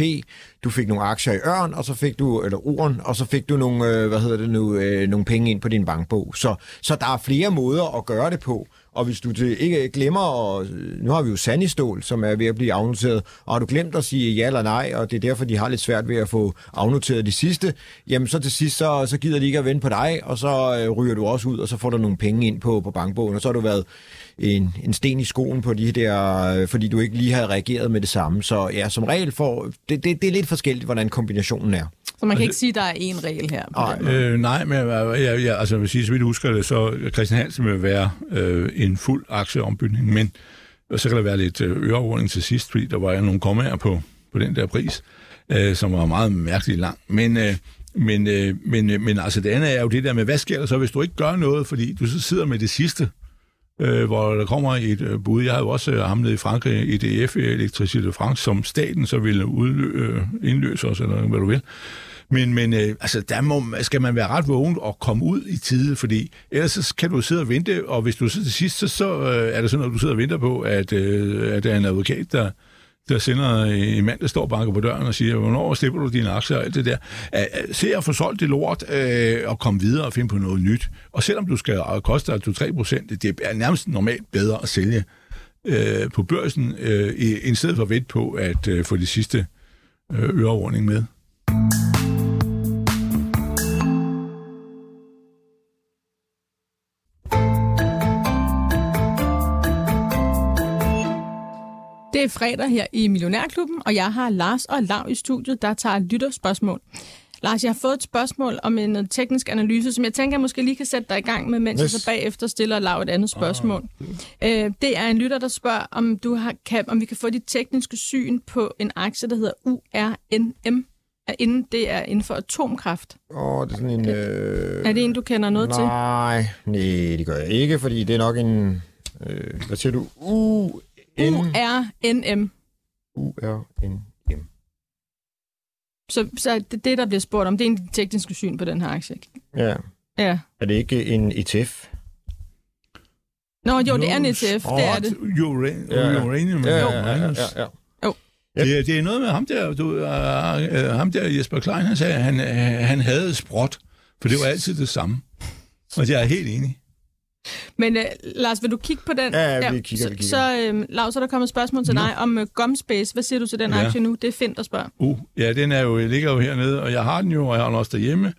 du fik nogle aktier i Ørn, og så fik du, eller Oren, og så fik du nogle, øh, hvad hedder det nu, øh, nogle penge ind på din bankbog. Så, så der er flere måder at gøre det på. Og hvis du det ikke glemmer, og nu har vi jo Sandistål, som er ved at blive afnoteret, og har du glemt at sige ja eller nej, og det er derfor, de har lidt svært ved at få afnoteret de sidste, jamen så til sidst, så, så gider de ikke at vente på dig, og så øh, ryger du også ud, og så får du nogle penge ind på, på bankbogen, og så har du været en, en sten i skoen på de der, øh, fordi du ikke lige har reageret med det samme. Så ja, som regel får, det, det, det er lidt forskelligt, hvordan kombinationen er. Så man kan ikke sige, at der er én regel her. På Nej. Øh, nej, men øh, jeg, jeg, altså, jeg vil sige, så vidt jeg husker det, så Christian Hansen vil være øh, en fuld aktieombygning, men så kan der være lidt øh, øreordning til sidst, fordi der var nogle kommaer på, på den der pris, øh, som var meget mærkeligt lang. Men, øh, men, øh, men, øh, men altså det andet er jo det der med, hvad sker der så, hvis du ikke gør noget, fordi du så sidder med det sidste, øh, hvor der kommer et øh, bud. Jeg havde jo også øh, ham nede i Frankrig, EDF, Electricité France, som staten så ville udlø, øh, indløse os, eller hvad du vil. Men, men øh, altså, der må, skal man være ret vågen og komme ud i tide, fordi ellers så kan du sidde og vente, og hvis du så til sidst, så, så øh, er det sådan at du sidder og venter på, at, øh, at der er en advokat, der, der sender en mand, der står og banker på døren og siger, hvornår slipper du dine aktier og alt det der. Se at få solgt det lort øh, og komme videre og finde på noget nyt. Og selvom du skal øh, koste dig 2-3 procent, det er nærmest normalt bedre at sælge øh, på børsen, øh, i, i stedet for at vente på at øh, få de sidste øh, øreordning med. Det er fredag her i Millionærklubben, og jeg har Lars og Lav i studiet, der tager lytterspørgsmål. Lars, jeg har fået et spørgsmål om en øh, teknisk analyse, som jeg tænker, jeg måske lige kan sætte dig i gang med, mens yes. jeg så bagefter stiller Lav et andet spørgsmål. Øh, det er en lytter, der spørger, om, du har, kan, om vi kan få dit tekniske syn på en aktie, der hedder URNM. Inden, det er inden for atomkraft. Åh, det er sådan en... Øh... Er det en, du kender noget til? Nej, nej, det gør jeg ikke, fordi det er nok en... Øh, hvad siger du? U N URNM. U R N M. Så, så det, det, der bliver spurgt om, det er en tekniske syn på den her aktie. Ja. Ja. Er det ikke en ETF? Nå, jo, det er en ETF, det er det. Uranium. Ja, ja. uranium Ja, ja, ja, ja, ja. Det, er- det er noget med ham der, du, uh, uh, ham der Jesper Klein, han sagde, at han, uh, han havde sprot, for det var altid det samme. Og det er jeg helt enig. Men uh, Lars, vil du kigge på den? Ja, ja, vi kigger, så, vi kigger. Så, uh, Lars, så er der kommet et spørgsmål til dig om uh, Gumspace. Hvad siger du til den Ja. aktie nu? Det er Finn, der spørger. Uh, ja, den er jo, ligger jo hernede, og jeg har den jo, og jeg har den også derhjemme.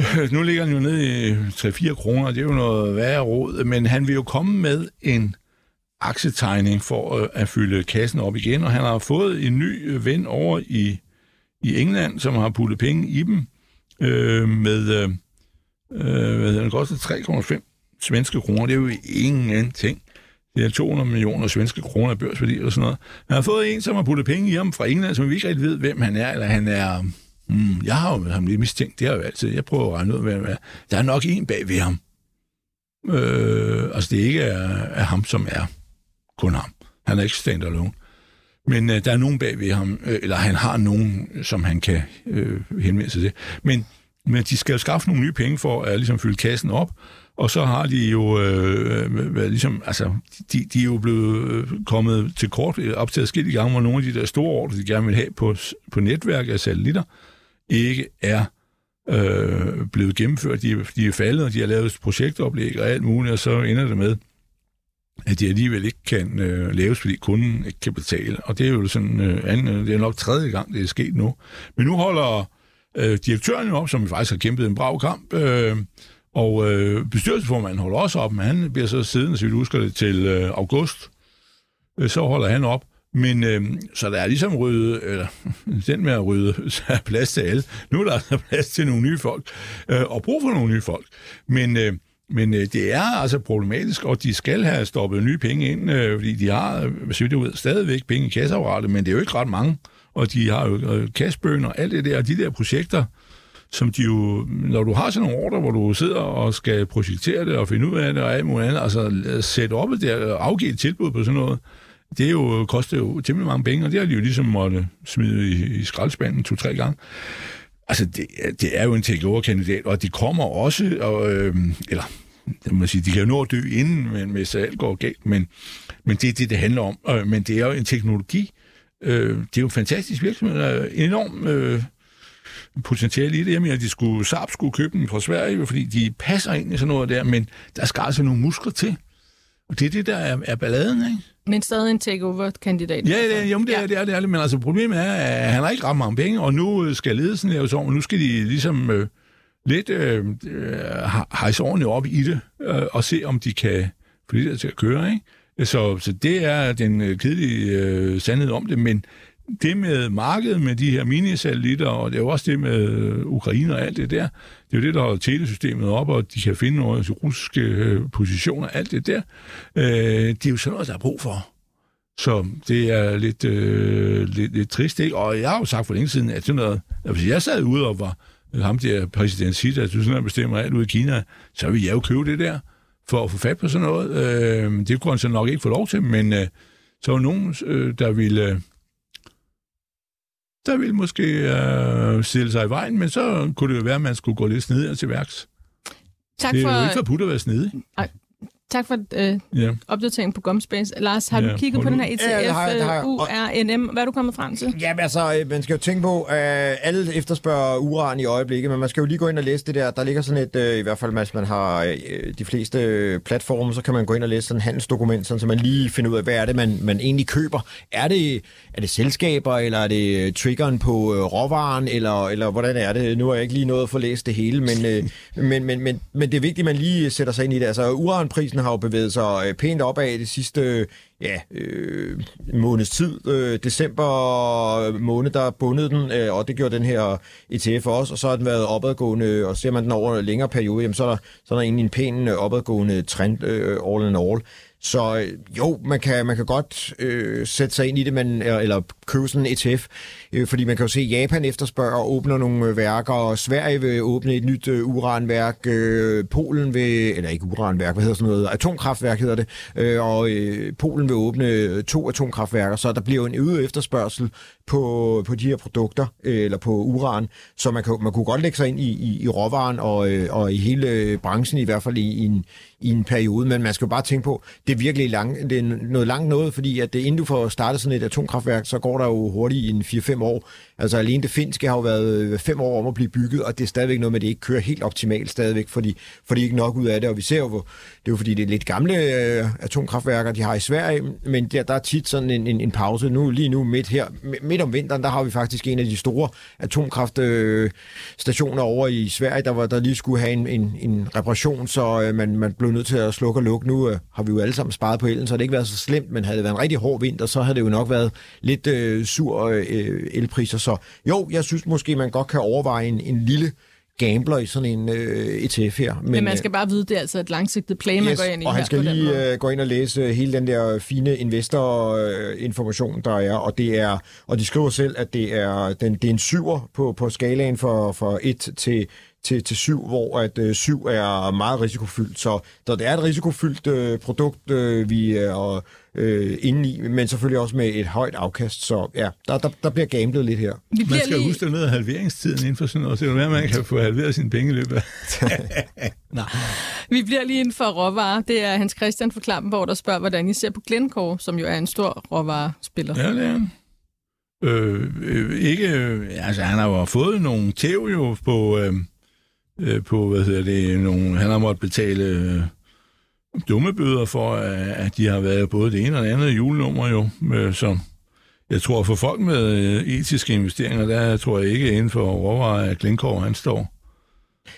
Nu ligger den jo nede i 3-4 kroner, det er jo noget værre råd, men han vil jo komme med en aktietegning for øh, at fylde kassen op igen, og han har fået en ny øh, ven over i, i England, som har puttet penge i dem øh, med, øh, øh, hvad hedder den, koster 3,5 svenske kroner. Det er jo ingenting. Det er 200 millioner svenske kroner i børsværdi eller sådan noget. Han har fået en, som har puttet penge i ham fra England, som vi ikke rigtig ved, hvem han er, eller han er... Mm, jeg har jo ham lidt mistænkt, det har jeg jo altid. Jeg prøver at regne ud, hvad er. Der er nok en bag ved ham. Øh, altså, det ikke er, er ham, som er kun ham. Han er ikke standalone. Men øh, der er nogen bag ved ham, øh, eller han har nogen, som han kan øh, henvende sig til. Men, men de skal jo skaffe nogle nye penge for at ligesom fylde kassen op, og så har de jo øh, øh, været ligesom, altså, de, de er jo blevet øh, kommet til kort øh, op til adskillige gange, hvor nogle af de der store ordre, de gerne vil have på, på netværk af satellitter, ikke er øh, blevet gennemført. De, de er faldet, og de har lavet projektoplæg og alt muligt, og så ender det med, at de alligevel ikke kan øh, laves, fordi kunden ikke kan betale. Og det er jo sådan, øh, anden, det er nok tredje gang, det er sket nu. Men nu holder øh, direktøren jo op, som faktisk har kæmpet en brav kamp, øh, og øh, bestyrelsesformanden holder også op, men han bliver så siddende, så vi husker det, til øh, august. Øh, så holder han op. Men øh, så der er ligesom ryddet, eller den med at rydde, så er plads til alle. Nu er der altså plads til nogle nye folk, øh, og brug for nogle nye folk. Men, øh, men øh, det er altså problematisk, og de skal have stoppet nye penge ind, øh, fordi de har, øh, det ud, stadigvæk penge i kasseapparatet, men det er jo ikke ret mange. Og de har jo øh, cashbøn og alt det der, og de der projekter, som de jo, når du har sådan nogle ordre, hvor du sidder og skal projektere det og finde ud af det og alt muligt andet, altså øh, sætte op det og øh, afgive et tilbud på sådan noget, det er jo, øh, koster jo temmelig mange penge, og det har de jo ligesom måtte smide i, i skraldespanden to-tre gange. Altså, det, det er jo en takeover-kandidat, og de kommer også, og, øh, eller det må sige, de kan jo nå at dø inden, men, hvis alt går galt, men, men det er det, det handler om. Øh, men det er jo en teknologi, øh, det er jo en fantastisk virksomhed, en enorm øh, potentiale i det. Jeg mener, at de skulle, Saab skulle købe den fra Sverige, fordi de passer ind i sådan noget der, men der skal altså nogle muskler til. Og det er det, der er, er balladen, ikke? Men stadig en takeover-kandidat. Ja, det, jamen, det, er, det, er, det er det. Men altså, problemet er, at han har ikke ret mange penge, og nu skal ledelsen laves om, og nu skal de ligesom øh, lidt øh, hejse ordentligt op i det, øh, og se, om de kan få det til at køre, ikke? Så, så det er den øh, kedelige øh, sandhed om det, men det med markedet med de her minisatellitter, og det er jo også det med øh, Ukraine og alt det der, det er jo det, der holder telesystemet op, og de kan finde nogle russiske øh, positioner, alt det der. Øh, det er jo sådan noget, der er brug for. Så det er lidt, øh, lidt, lidt trist, ikke? Og jeg har jo sagt for længe siden, at sådan noget, at hvis jeg sad ude og var ham der præsident Sita, at du sådan bestemmer alt ud i Kina, så vil jeg jo købe det der for at få fat på sådan noget. Øh, det kunne han så nok ikke få lov til, men øh, så var nogen, øh, der ville øh, der ville måske øh, stille sig i vejen, men så kunne det jo være, at man skulle gå lidt snedigere til værks. Tak det er for... jo ikke forbudt at være snedig. Ej, Tak for øh, ja. opdateringen på Gumspace. Lars, har ja. du kigget på den her ETF, ja, det har jeg, det har jeg. URNM? Hvad er du kommet frem til? Ja, altså, øh, man skal jo tænke på, at alle efterspørger uran i øjeblikket, men man skal jo lige gå ind og læse det der. Der ligger sådan et, øh, i hvert fald hvis man har øh, de fleste platforme, så kan man gå ind og læse sådan et handelsdokument, sådan, så man lige finder ud af, hvad er det, man, man egentlig køber. Er det, er det selskaber, eller er det triggeren på råvaren, eller, eller hvordan er det? Nu har jeg ikke lige nået at få læst det hele, men, men, men, men, men det er vigtigt, at man lige sætter sig ind i det. Altså, uranprisen har jo bevæget sig øh, pænt opad det sidste ja, øh, måneds tid. Øh, december måned, der bundet den, øh, og det gjorde den her ETF også, og så har den været opadgående, og ser man den over en længere periode, jamen, så, er der, så er der egentlig en pæn øh, opadgående trend øh, all in all. Så øh, jo, man kan, man kan godt øh, sætte sig ind i det, man, øh, eller købe sådan en ETF, øh, fordi man kan jo se, at Japan efterspørger og åbner nogle øh, værker, og Sverige vil åbne et nyt øh, uranværk, øh, Polen vil, eller ikke uranværk, hvad hedder sådan noget, atomkraftværk hedder det, øh, og øh, Polen vil åbne to atomkraftværker, så der bliver jo en øget efterspørgsel på, på de her produkter, øh, eller på uran, så man, kan, man kunne godt lægge sig ind i, i, i råvaren og, øh, og i hele branchen, i hvert fald i, i, en, i en periode, men man skal jo bare tænke på, det er virkelig lang, det er noget langt noget, fordi at det, inden du får startet sådan et atomkraftværk, så går der jo hurtigt i en 4-5 år. Altså alene det finske har jo været øh, fem år om at blive bygget, og det er stadigvæk noget med, at det ikke kører helt optimalt stadigvæk, fordi, fordi ikke nok ud af det, og vi ser jo, det er jo fordi, det er lidt gamle øh, atomkraftværker, de har i Sverige, men der, der er tit sådan en, en, en pause. Nu, lige nu midt her, midt om vinteren, der har vi faktisk en af de store atomkraftstationer øh, over i Sverige, der, var, der lige skulle have en, en, en reparation, så øh, man, man blev nødt til at slukke og lukke. Nu øh, har vi jo alle sammen sparet på elen, så det ikke været så slemt, men havde det været en rigtig hård vinter, så havde det jo nok været lidt øh, sur øh, elpriser. Så jo, jeg synes måske, man godt kan overveje en, en lille gambler i sådan en øh, ETF her. Men, men man skal bare vide, det er altså et langsigtet plan, man går ind i og han skal lige øh, gå ind og læse hele den der fine investorinformation, der er, og det er, og de skriver selv, at det er, den, det er en syver på, på skalaen for, for 1 til til, til 7, hvor at øh, 7 er meget risikofyldt. Så, så det er et risikofyldt øh, produkt, øh, vi er øh, inde i, men selvfølgelig også med et højt afkast. Så ja, der, der, der bliver gamblet lidt her. Man skal lige... huske, noget af halveringstiden inden for sådan noget, så det er være, at man kan få halveret sine penge i løbet af... Nej. Vi bliver lige inden for råvarer. Det er Hans Christian fra Klampenborg, der spørger, hvordan I ser på Glencore, som jo er en stor råvarespiller. Ja, det er han. Øh, øh, ikke, øh, altså han har jo fået nogle tæv jo på, øh, øh, på hvad hedder det, nogle, han har måttet betale øh, dumme bøder for, øh, at de har været både det ene og det andet julenummer jo, øh, så jeg tror for folk med øh, etiske investeringer, der tror jeg ikke inden for råvarer, at Glencore han står.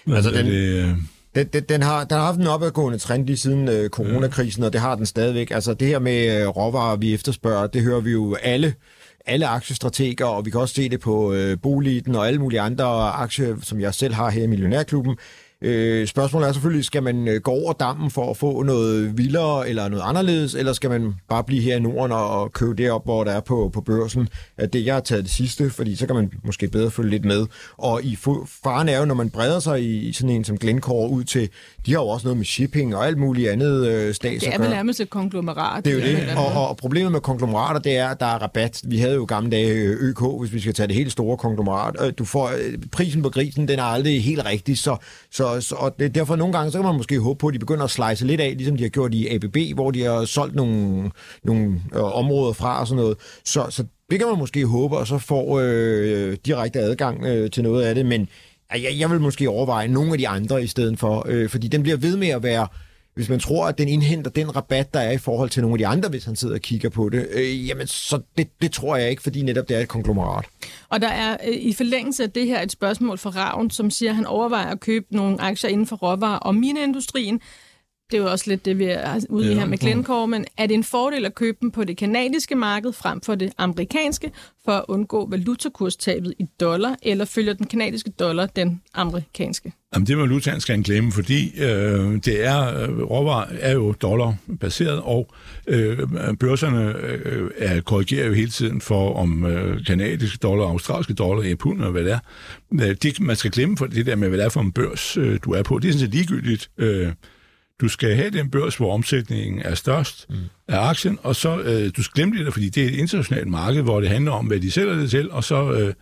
Hvad Altså, den- det, øh, Den, den, den, har, den har haft en opadgående trend lige siden øh, coronakrisen, og det har den stadigvæk. Altså det her med øh, råvarer, vi efterspørger, det hører vi jo alle alle aktiestrateger, og vi kan også se det på øh, Boliden og alle mulige andre aktier, som jeg selv har her i Millionærklubben. Øh, spørgsmålet er selvfølgelig, skal man øh, gå over dammen for at få noget vildere eller noget anderledes, eller skal man bare blive her i Norden og, og købe det op, hvor der er på, på børsen? At det, jeg har taget det sidste, fordi så kan man måske bedre følge lidt med. Og i faren er jo, når man breder sig i, sådan en som Glencore ud til, de har jo også noget med shipping og alt muligt andet øh, stats Det er vel nærmest et konglomerat. Det er jo det, anden og, og problemet med konglomerater, det er, at der er rabat. Vi havde jo gamle dage øh, ØK, hvis vi skal tage det helt store konglomerat. Øh, Du får, øh, prisen på grisen, den er aldrig helt rigtig, så, så, så og det, derfor nogle gange, så kan man måske håbe på, at de begynder at slice lidt af, ligesom de har gjort i ABB, hvor de har solgt nogle, nogle øh, områder fra og sådan noget. Så, så det kan man måske håbe, og så får øh, direkte adgang øh, til noget af det, men jeg, jeg vil måske overveje nogle af de andre i stedet for, øh, fordi den bliver ved med at være hvis man tror, at den indhenter den rabat, der er i forhold til nogle af de andre, hvis han sidder og kigger på det, øh, jamen så det, det tror jeg ikke, fordi netop det er et konglomerat. Og der er øh, i forlængelse af det her et spørgsmål fra Ravn, som siger, at han overvejer at købe nogle aktier inden for råvarer og mineindustrien. Det er jo også lidt det, vi er ude i Ja. her med Glencore, men er det en fordel at købe dem på det kanadiske marked frem for det amerikanske, for at undgå valutakurstabet i dollar, eller følger den kanadiske dollar den amerikanske? Jamen, det med valutaen skal han glemme, fordi øh, det er, øh, råvarer er jo dollarbaseret, og øh, børserne øh, er, korrigerer jo hele tiden for, om øh, kanadiske dollar, australske dollar, ja, pund og hvad det er. Øh, Det, man skal glemme for det der med, hvad det er for en børs, øh, du er på. Det er sådan set ligegyldigt. Øh, du skal have den børs, hvor omsætningen er størst mm. af aktien, og så øh, du skal glemme det fordi det er et internationalt marked, hvor det handler om, hvad de sælger det til, og så øh,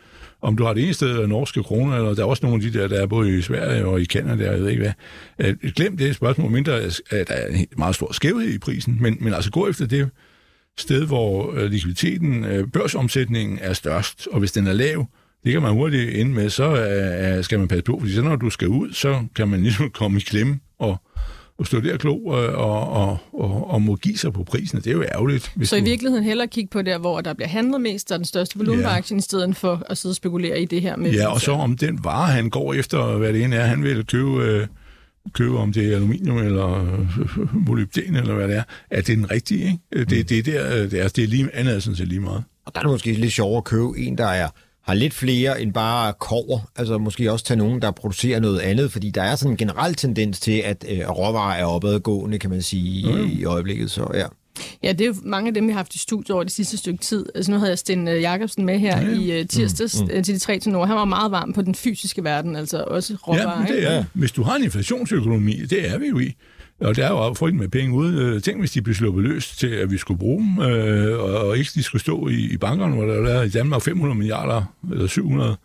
om du har det ene sted eller norske kroner, eller der er også nogle af de der, der er både i Sverige og i Canada, jeg ved ikke hvad. Øh, glem det spørgsmål, mindre at der er en meget stor skævhed i prisen, men, men altså gå efter det sted, hvor øh, likviditeten, øh, børsomsætningen er størst, og hvis den er lav, det kan man hurtigt ende med, så øh, skal man passe på, fordi så når du skal ud, så kan man ligesom komme i klemme og, og stå der klog øh, og, og, og, og må give sig på prisen. Det er jo ærgerligt. Hvis Så i virkeligheden hellere kigge på der, hvor der bliver handlet mest, og den største volumen Ja. aktien, i stedet for at sidde og spekulere i det her med... Ja, og så om den vare, han går efter, hvad det end er, han vil købe, øh, købe om det er aluminium eller øh, molybden eller hvad det er, er det den rigtige, ikke? Det, det, er der, øh, det, er, det er lige andet, er sådan set lige meget. Og der er det måske lidt sjovere at købe en, der er har lidt flere end bare kover. Altså måske også tage nogen, der producerer noget andet, fordi der er sådan en generel tendens til, at øh, råvarer er opadgående, kan man sige, i, i øjeblikket. Så ja. Ja, det er jo mange af dem, vi har haft i studiet over det sidste stykke tid. Altså nu havde jeg Sten øh, Jacobsen med her ja, i uh, tirsdags mm, mm. til de tre til Nord. Han var meget varm på den fysiske verden, altså også råvarer. Ja, det ikke? er, hvis du har en inflationsøkonomi, det er vi jo i, og der er jo frygten med penge ude. Øh, tænk, hvis de blev sluppet løs til, at vi skulle bruge dem, øh, og, ikke de skulle stå i, i bankerne, hvor der er i Danmark 500 milliarder, eller 700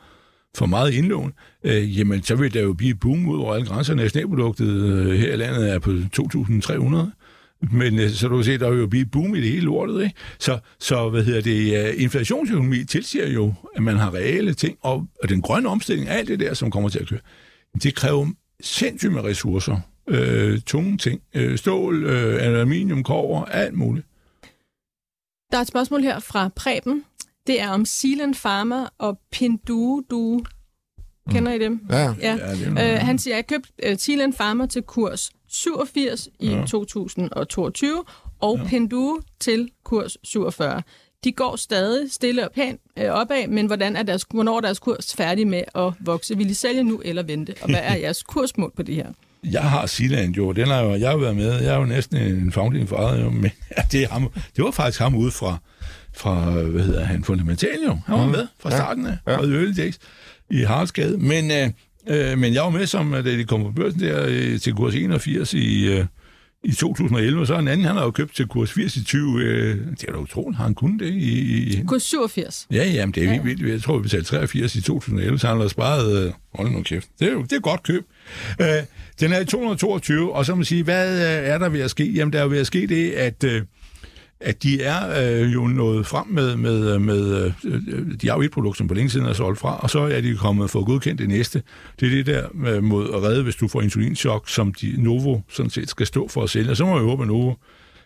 for meget indlån, øh, jamen så vil der jo blive et boom ud over alle grænser. Nationalproduktet øh, her i landet er på 2.300. Men øh, så du kan se, der vil jo blive boom i det hele lortet. Ikke? Så, så hvad hedder det, øh, inflationsøkonomi tilsiger jo, at man har reelle ting, og, og den grønne omstilling, alt det der, som kommer til at køre, det kræver sindssygt med ressourcer. Øh, tunge ting. Øh, stål, øh, aluminium, kover, alt muligt. Der er et spørgsmål her fra Preben. Det er om Sealand Pharma og Pinduoduo. Kender I dem? Ja. Ja. Ja, det noget- Øh, han siger, at jeg købte uh, Sealand Pharma til kurs 87 i Ja. 2022, og ja. Pinduo til kurs 47. De går stadig stille og pænt øh, opad, men hvordan er deres, hvornår er deres kurs færdig med at vokse? Vil I sælge nu eller vente? Og hvad er jeres kursmål på det her? Jeg har Siland jo, den har jo, jeg har været med, jeg er jo næsten en founding father, jo, men ja, det, er ham, det var faktisk ham ude fra, fra hvad hedder han, Fundamental jo. Han var med fra Ja. starten af, Ja. Early Days i Haraldsgade. Men øh, Øh, men jeg var med, som, da de kom på børsen der øh, til kurs 81 i, øh, i 2011, og så en anden, han har jo købt til kurs 80 i 20. Øh, det er da utroligt, har han kunnet det i... i Kurs 87. Ja, jamen, det er ja. vildt. Jeg tror, vi betalte 83 i 2011, så han har sparet... Øh, hold nu kæft. Det er jo det er godt køb. Øh, den er i 222, og så må man sige, hvad øh, er der ved at ske? Jamen, der er ved at ske det, at... Øh, at de er øh, jo nået frem med, med, øh, med øh, øh, de har jo et produkt, som på længe siden er solgt fra, og så er de kommet for godkendt det næste. Det er det der øh, mod at redde, hvis du får insulinchok, som de Novo sådan set skal stå for at sælge. Og så må vi håbe, at Novo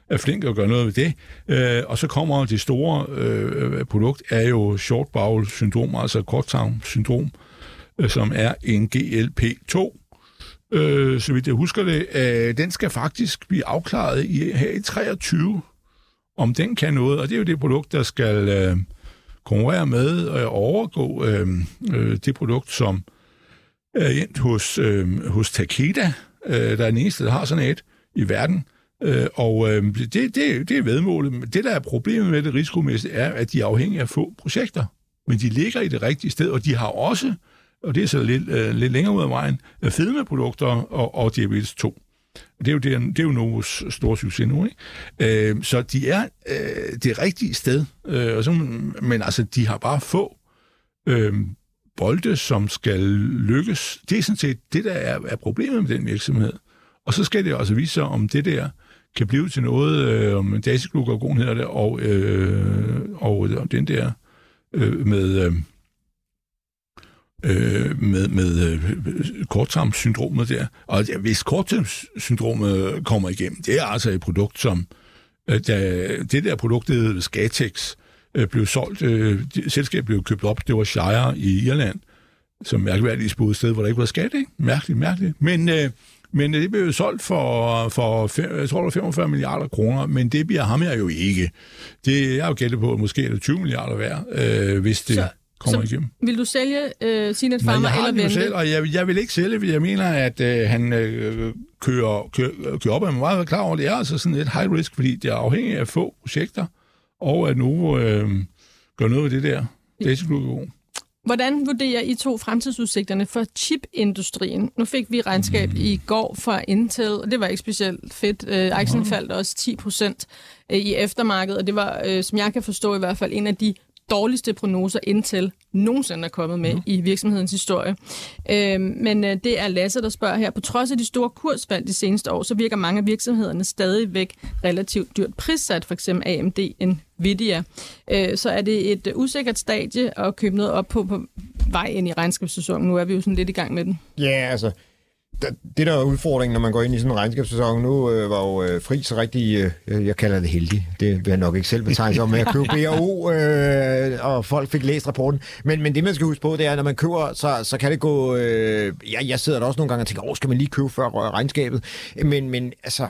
er flink at gøre noget ved det. Øh, og så kommer det store øh, produkt, er jo short bowel syndrom, altså korttarm syndrom, øh, som er en GLP-2, øh, så vidt jeg husker det, øh, den skal faktisk blive afklaret i, her i 23 om den kan noget, og det er jo det produkt, der skal øh, konkurrere med og overgå øh, øh, det produkt, som er endt hos, øh, hos Takeda, øh, der er den eneste, der har sådan et i verden. Øh, og øh, det, det, det er vedmålet. Det, der er problemet med det risikomæssigt, er, at de er afhængige af få projekter. Men de ligger i det rigtige sted, og de har også, og det er så lidt, øh, lidt længere ud af vejen, øh, fedmeprodukter og, og diabetes 2. Det er jo, det er, det er jo Novos store succes nu, ikke? Øh, så de er øh, det rigtige sted, øh, og så, men altså, de har bare få øh, bolde, som skal lykkes. Det er sådan set det, der er, er problemet med den virksomhed. Og så skal det også vise sig, om det der kan blive til noget, øh, om dasiglukagon hedder det, og, øh, og, og den der øh, med... Øh, øh, med, med øh, korttarmssyndromet der. Og hvis korttarmssyndromet kommer igennem, det er altså et produkt, som øh, da det der produkt, der hedder Skatex, øh, blev solgt, øh, selskabet blev købt op, det var Shire i Irland, som mærkeværdigt spurgte et sted, hvor der ikke var skat, ikke? Mærkeligt, mærkeligt. Men, øh, men det blev jo solgt for, for jeg tror, det var 45 milliarder kroner, men det bliver ham jo ikke. Det jeg har jo gættet på, at måske er det 20 milliarder værd, øh, hvis det... Så kommer så igennem. Vil du sælge øh, Sinet Pharma Nej, jeg eller vente? Selv, og jeg, jeg vil ikke sælge, jeg mener, at øh, han øh, kører, kører, kører op, og jeg er meget klar over, det er altså sådan et high risk, fordi det er afhængigt af få projekter, og at nu øh, gør noget ved det der dasiglukagon. Hvordan vurderer I to fremtidsudsigterne for chipindustrien? Nu fik vi regnskab mm. i går fra Intel, og det var ikke specielt fedt. Øh, aktien faldt også 10 procent øh, i eftermarkedet, og det var, øh, som jeg kan forstå i hvert fald, en af de dårligste prognoser Intel nogensinde er kommet med mm. i virksomhedens historie. Øh, men øh, det er Lasse, der spørger her. På trods af de store kursfald de seneste år, så virker mange af virksomhederne stadigvæk relativt dyrt prissat, for eksempel AMD, Nvidia. Øh, så er det et usikkert stadie at købe noget op på, på vej ind i regnskabssæsonen. Nu er vi jo sådan lidt i gang med den. Ja, yeah, altså det der er udfordringen, når man går ind i sådan en regnskabssæson, nu øh, var jo øh, Friis rigtig, øh, jeg kalder det heldig, det vil jeg nok ikke selv betegne sig om, med at købe BRO, øh, og folk fik læst rapporten. Men, men det, man skal huske på, det er, at når man køber, så, så kan det gå, øh, ja, jeg sidder der også nogle gange og tænker, åh, skal man lige købe før regnskabet? Men, men altså,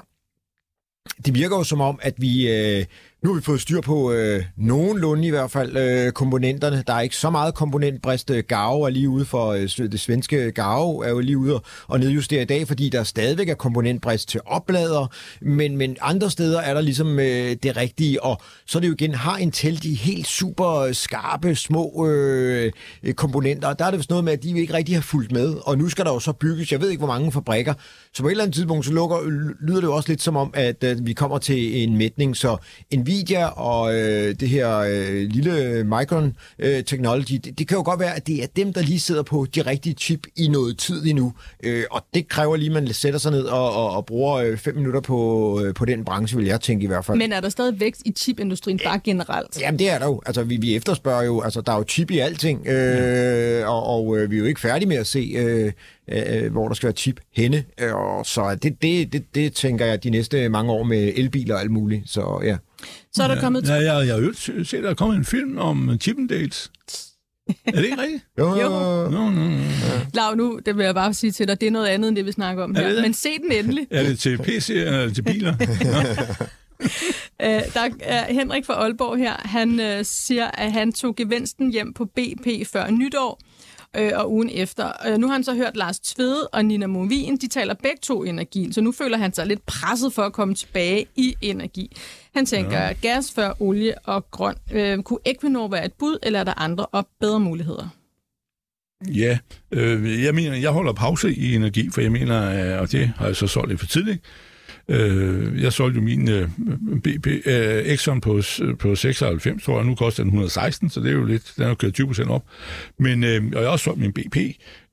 det virker jo som om, at vi... Øh, nu har vi fået styr på øh, nogenlunde i hvert fald øh, komponenterne. Der er ikke så meget komponentbrist. Øh, Gave er lige ude for øh, det svenske Gave er jo lige ude og nedjustere i dag, fordi der stadigvæk er komponentbrist til oplader, men, men andre steder er der ligesom øh, det rigtige. Og så er det jo igen, har Intel de helt super øh, skarpe, små øh, komponenter, der er det vist noget med, at de ikke rigtig har fulgt med. Og nu skal der jo så bygges, jeg ved ikke hvor mange fabrikker, så på et eller andet tidspunkt, så lukker, lyder det jo også lidt som om, at øh, vi kommer til en mætning, så Nvidia og øh, det her øh, lille Micron øh, Technology, det, det kan jo godt være, at det er dem, der lige sidder på de rigtige chip i noget tid endnu. Øh, og det kræver lige, at man sætter sig ned og, og, og bruger øh, fem minutter på, øh, på den branche, vil jeg tænke i hvert fald. Men er der stadig vækst i chipindustrien bare generelt? Jamen det er der jo. Altså vi, vi efterspørger jo, altså der er jo chip i alting, øh, og, og øh, vi er jo ikke færdige med at se... Øh, øh, hvor der skal være chip henne. Øh, og så det, det, det, det tænker jeg de næste mange år med elbiler og alt muligt. Så ja. Så er der kommet... Ja, ja, jeg har jo set, der er kommet en film om Chippendales. Er det ikke rigtigt? jo. jo. No, no, no. Ja. Lav, nu det vil jeg bare sige til dig, det er noget andet, end det vi snakker om her. Men se den endelig. Er det til PC eller til biler? uh, der er Henrik fra Aalborg her. Han uh, siger, at han tog gevinsten hjem på BP før nytår øh, og ugen efter. Øh, nu har han så hørt Lars Tvede og Nina Movin, de taler begge to energi, så nu føler han sig lidt presset for at komme tilbage i energi. Han tænker ja. gas før olie og grøn. Øh, kunne Equinor være et bud, eller er der andre og bedre muligheder? Ja, øh, jeg mener, jeg holder pause i energi, for jeg mener, øh, og det har jeg så solgt lidt for tidligt, Øh, jeg solgte jo min øh, BP, øh, Exxon på, på 96, tror jeg. Nu koster den 116, så det er jo lidt, den har kørt 20 procent op. Men, øh, og jeg har også solgt min BP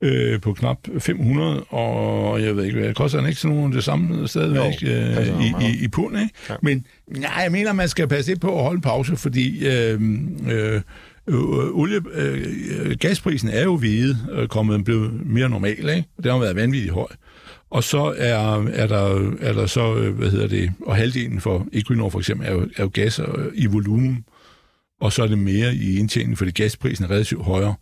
øh, på knap 500, og jeg ved ikke, hvad det koster den ikke sådan nogen det samme stadigvæk jo, øh, i, i, i pund, ikke? Ja. Men nej, jeg mener, man skal passe lidt på at holde en pause, fordi øh, øh, olie, øh, gasprisen er jo hvide øh, kommet blevet mere normal, ikke? Den har været vanvittigt høj. Og så er, er, der, er der så, øh, hvad hedder det, og halvdelen for Equinor for eksempel er jo, er jo gas i volumen, og så er det mere i indtjening, fordi gasprisen er relativt højere.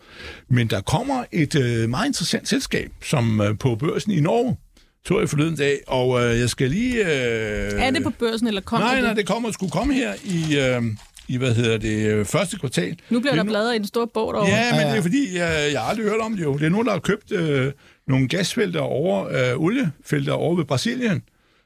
Men der kommer et øh, meget interessant selskab, som øh, på børsen i Norge, tog jeg forleden dag, og øh, jeg skal lige... Øh, er det på børsen, eller kommer nej, det? Nej, det kommer, skulle komme her i... Øh, i, hvad hedder det, øh, første kvartal. Nu bliver der bladret i en stor bog derovre. Ja, men det er fordi, jeg, jeg har aldrig hørt om det jo. Det er nogen, der har købt øh, nogle gasfelter over, øh, oliefelter over ved Brasilien,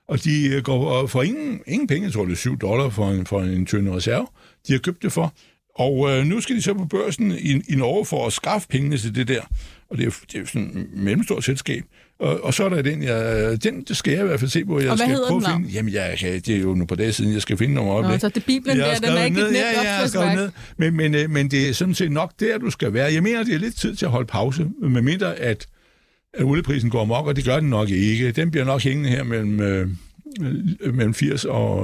og de øh, går for ingen, ingen penge, jeg tror det er 7 dollar for en, for en tynde reserve, de har købt det for. Og øh, nu skal de så på børsen i, i Norge for at skaffe pengene til det der. Og det er, det er sådan et mellemstort selskab. Og, og så er der den, jeg, den det skal jeg i hvert fald se på. Jeg og hvad skal hedder den, finde, Jamen, jeg, det er jo nu på dage siden, jeg skal finde nogle øjeblik. Nå, så det Bibelen der, den er ikke ned, et nemt ja, ja, ned. Men, men, øh, men det er sådan set nok der, du skal være. Jeg mener, det er lidt tid til at holde pause, med mindre at at olieprisen går amok, og det gør den nok ikke. Den bliver nok hængende her mellem, øh, mellem 80 og,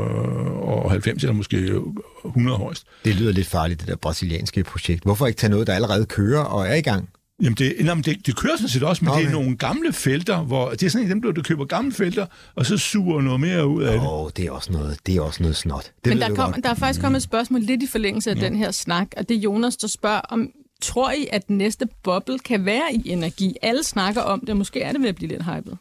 og 90, eller måske 100 højst. Det lyder lidt farligt, det der brasilianske projekt. Hvorfor ikke tage noget, der allerede kører og er i gang? Jamen, det, jamen det, det kører sådan set også, men okay. det er nogle gamle felter, hvor det er sådan en dem, der køber gamle felter, og så suger noget mere ud af det. Åh, det er også noget, det er også noget snot. Det men der, kom, der er faktisk kommet et spørgsmål lidt i forlængelse af ja. den her snak, og det er Jonas, der spørger, om Tror I, at den næste boble kan være i energi? Alle snakker om det, måske er det ved at blive lidt hypet.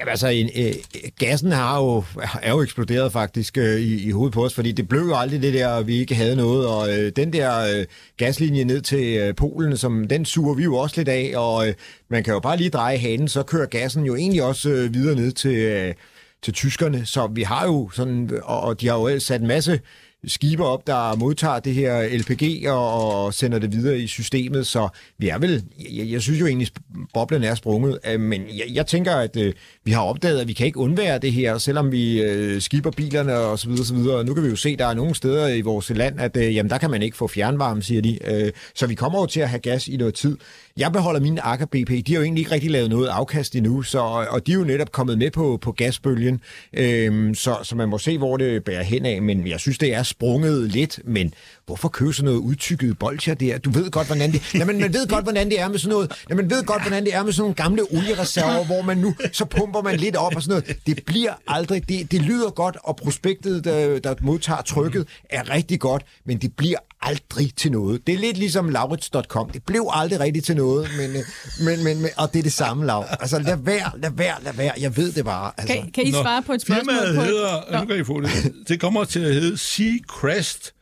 Jamen, altså, en, øh, gassen har jo, er jo eksploderet faktisk øh, i, i hovedet på os, fordi det blev jo aldrig det der, vi ikke havde noget, og øh, den der øh, gaslinje ned til øh, Polen, som den suger vi jo også lidt af, og øh, man kan jo bare lige dreje hanen, så kører gassen jo egentlig også øh, videre ned til, øh, til tyskerne, så vi har jo sådan, og, og de har jo sat en masse skibe op, der modtager det her LPG og, og sender det videre i systemet, så vi er vel, jeg, jeg synes jo egentlig, boblen er sprunget, øh, men jeg, jeg tænker, at øh, vi har opdaget, at vi kan ikke undvære det her, selvom vi øh, skiber bilerne og så videre, så videre. Nu kan vi jo se, at der er nogle steder i vores land, at øh, jamen, der kan man ikke få fjernvarme, siger de. Øh, så vi kommer jo til at have gas i noget tid. Jeg beholder mine Aker BP. De har jo egentlig ikke rigtig lavet noget afkast endnu, så, og de er jo netop kommet med på, på gasbølgen, øhm, så, så man må se, hvor det bærer hen af, men jeg synes, det er sprunget lidt, men hvorfor købe sådan noget udtykket bolcher der? Du ved godt, hvordan det, jamen, man ved godt, hvordan det er med sådan noget, jamen, man ved godt, hvordan det er med sådan nogle gamle oliereserver, hvor man nu, så pumper man lidt op og sådan noget. Det bliver aldrig, det, det lyder godt, og prospektet, der, der modtager trykket, er rigtig godt, men det bliver aldrig til noget. Det er lidt ligesom laurits.com. Det blev aldrig rigtig til noget, men, øh, men, men, men, og det er det samme, Lav. Altså, lad være, lad være, lad være. Jeg ved det bare. Altså. Kan, kan I svare på et spørgsmål? Firmaet hedder, nu kan I få det, det kommer til at hedde Sea Crest.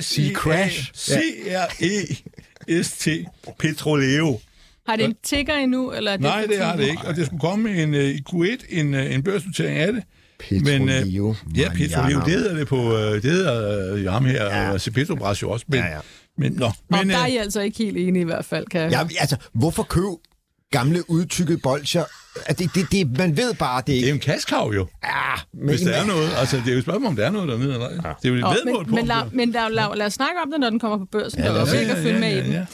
Sea Crash. C-R-E-S-T. Petroleo. Har det en tigger endnu? Eller er det Nej, det har det ikke. Og det skulle komme en, uh, i Q1 en, uh, en børsnotering af det. Petroleo. Men, uh, ja, Petroleo, det hedder det på, uh, det hedder uh, ham her, ja. uh, Petrobras jo også. Men, ja, ja. Men, nå, men, og der er I altså ikke helt enige i hvert fald, kan jeg ja, altså, hvorfor købe gamle udtykkede bolcher. At det, det, det, man ved bare, det ikke... Det er en kaskav jo. Ja, men... Hvis der er noget. Altså, det er jo et spørgsmål, om der er noget dernede eller ja. Det er jo et vedmål på. Men, la, men la, la, lad os snakke om det, når den kommer på børsen. Ja, lad os ja, ja, ja, ja, ja.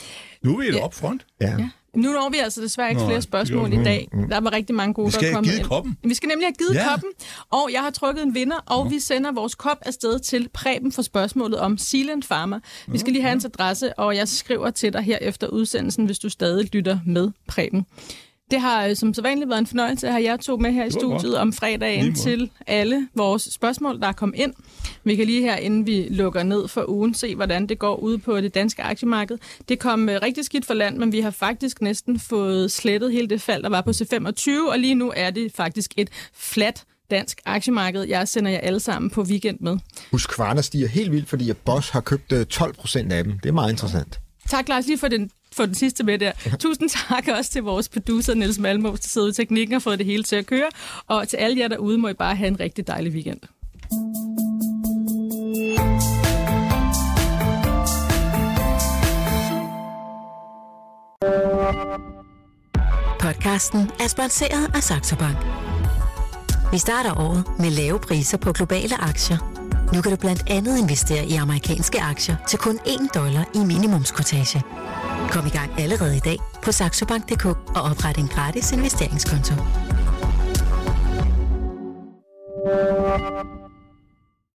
Nu er vi et ja. front. Ja. ja. Nu når vi altså desværre ikke Nå, flere spørgsmål i dag. Der var rigtig mange gode, der kommet ind. koppen. Vi skal nemlig have givet ja. koppen, og jeg har trykket en vinder, og Nå. vi sender vores kop afsted til Preben for spørgsmålet om Sealand Farmer. Vi skal lige have hans adresse, og jeg skriver til dig her efter udsendelsen, hvis du stadig lytter med, Preben. Det har øh, som så vanligt været en fornøjelse at have jer to med her i studiet godt. om fredagen til alle vores spørgsmål, der er kommet ind. Vi kan lige her, inden vi lukker ned for ugen, se, hvordan det går ude på det danske aktiemarked. Det kom øh, rigtig skidt for land, men vi har faktisk næsten fået slettet hele det fald, der var på C25, og lige nu er det faktisk et flat dansk aktiemarked. Jeg sender jer alle sammen på weekend med. Husk, Kvarner stiger helt vildt, fordi Bosch har købt 12 øh, procent af dem. Det er meget interessant. Tak, Lars, lige for den få den sidste med der. Tusind tak også til vores producer, Niels Malmos, der sidder i teknikken og fået det hele til at køre. Og til alle jer derude, må I bare have en rigtig dejlig weekend. Podcasten er sponsoreret af Saxo Bank. Vi starter året med lave priser på globale aktier. Nu kan du blandt andet investere i amerikanske aktier til kun 1 dollar i minimumskortage. Kom i gang allerede i dag på saxobank.dk og opret en gratis investeringskonto.